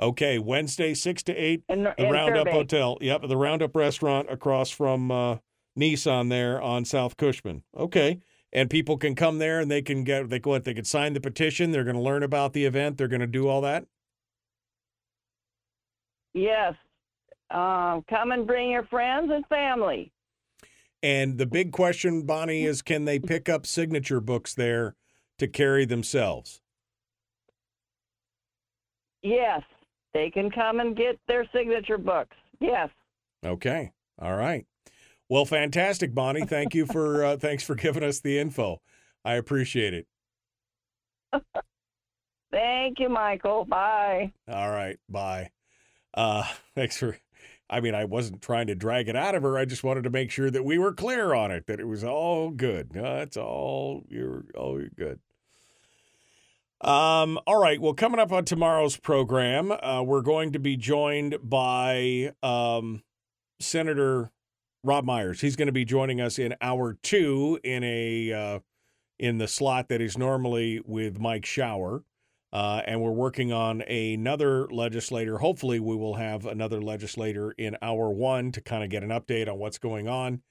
Okay, Wednesday, six to eight, in, the in Roundup Fairbanks. Hotel. Yep, the Roundup restaurant across from uh, Nissan there on South Cushman. Okay. And people can come there and they can get they what they could sign the petition. They're going to learn about the event. They're going to do all that. Yes. Um, come and bring your friends and family. And the big question, Bonnie, is can they pick up signature books there to carry themselves? Yes. They can come and get their signature books. Yes. Okay. All right. Well, fantastic, Bonnie. Thank you for uh, thanks for giving us the info. I appreciate it. Thank you, Michael. Bye. All right. Bye. Uh, thanks for. I mean, I wasn't trying to drag it out of her. I just wanted to make sure that we were clear on it, that it was all good. No, it's all you're all you're good. Um, all right. Well, coming up on tomorrow's program, uh, we're going to be joined by um, Senator Rob Myers. He's going to be joining us in hour two in a uh, in the slot that is normally with Mike Shower. Uh, and we're working on another legislator. Hopefully, we will have another legislator in hour one to kind of get an update on what's going on.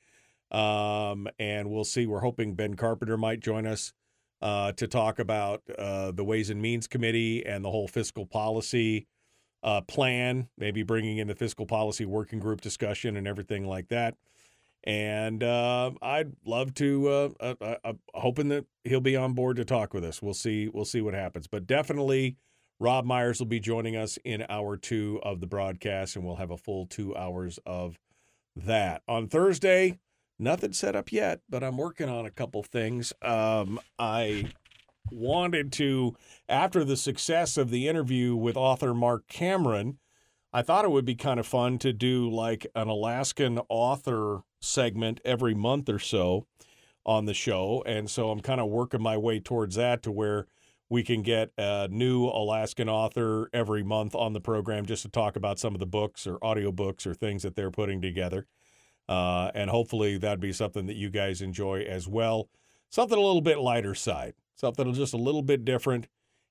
Um, and we'll see. We're hoping Ben Carpenter might join us uh, to talk about uh, the Ways and Means Committee and the whole fiscal policy uh, plan, maybe bringing in the fiscal policy working group discussion and everything like that. And uh, I'd love to, uh, uh, uh, uh, hoping that he'll be on board to talk with us. We'll see. We'll see what happens. But definitely, Rob Myers will be joining us in hour two of the broadcast, and we'll have a full two hours of that on Thursday. Nothing set up yet, but I'm working on a couple things. Um, I wanted to, after the success of the interview with author Mark Cameron, I thought it would be kind of fun to do like an Alaskan author segment every month or so on the show. And so I'm kind of working my way towards that to where we can get a new Alaskan author every month on the program just to talk about some of the books or audiobooks or things that they're putting together. Uh, and hopefully that'd be something that you guys enjoy as well. Something a little bit lighter side, something just a little bit different.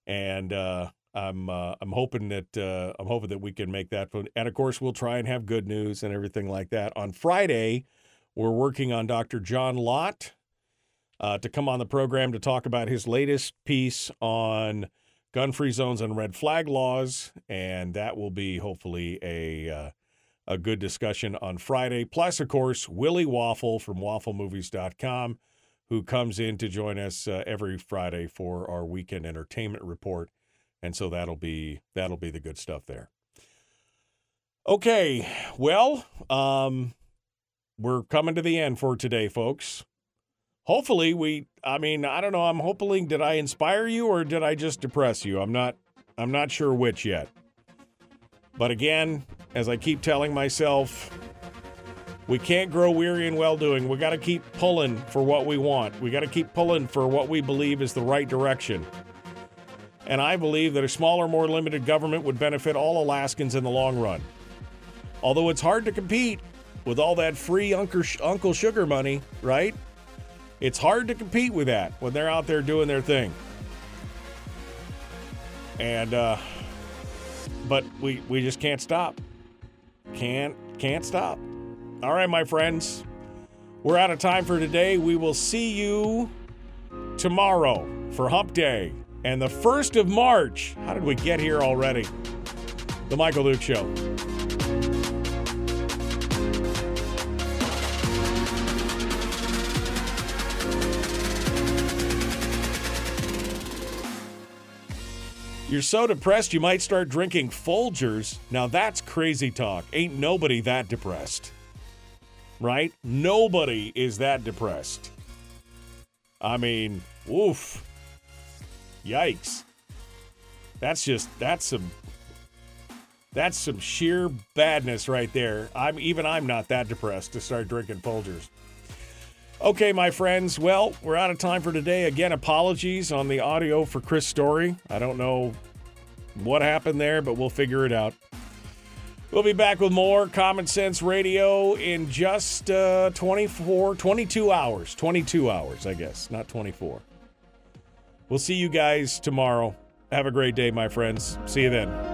And uh, I'm uh, I'm hoping that uh, I'm hoping that we can make that. And of course, we'll try and have good news and everything like that. On Friday, we're working on Dr. John Lott uh, to come on the program to talk about his latest piece on gun-free zones and red flag laws, and that will be hopefully a uh, a good discussion on Friday. Plus, of course, Willie Waffle from WaffleMovies.com, who comes in to join us uh, every Friday for our weekend entertainment report and so that'll be that'll be the good stuff there. Okay, well, um, we're coming to the end for today, folks. Hopefully, we. I mean, I don't know. I'm hoping. Did I inspire you or did I just depress you? I'm not. I'm not sure which yet. But again, as I keep telling myself, we can't grow weary in well doing. We got to keep pulling for what we want. We got to keep pulling for what we believe is the right direction and I believe that a smaller, more limited government would benefit all Alaskans in the long run. Although it's hard to compete with all that free Uncle Sugar money, right? It's hard to compete with that when they're out there doing their thing. And uh but we we just can't stop. Can't can't stop. All right, my friends. We're out of time for today. We will see you tomorrow for Hump Day and the 1st of March. How did we get here already? The Michael Duke Show. You're so depressed you might start drinking Folgers. Now that's crazy talk. Ain't nobody that depressed. Right? Nobody is that depressed. I mean, oof. Yikes. That's just that's some that's some sheer badness right there. I'm even I'm not that depressed to start drinking Folgers. Okay, my friends. Well, we're out of time for today. Again, apologies on the audio for Chris Story. I don't know what happened there, but we'll figure it out. We'll be back with more Common Sense Radio in just uh, 24, 22 hours. 22 hours, I guess, not 24. We'll see you guys tomorrow. Have a great day, my friends. See you then.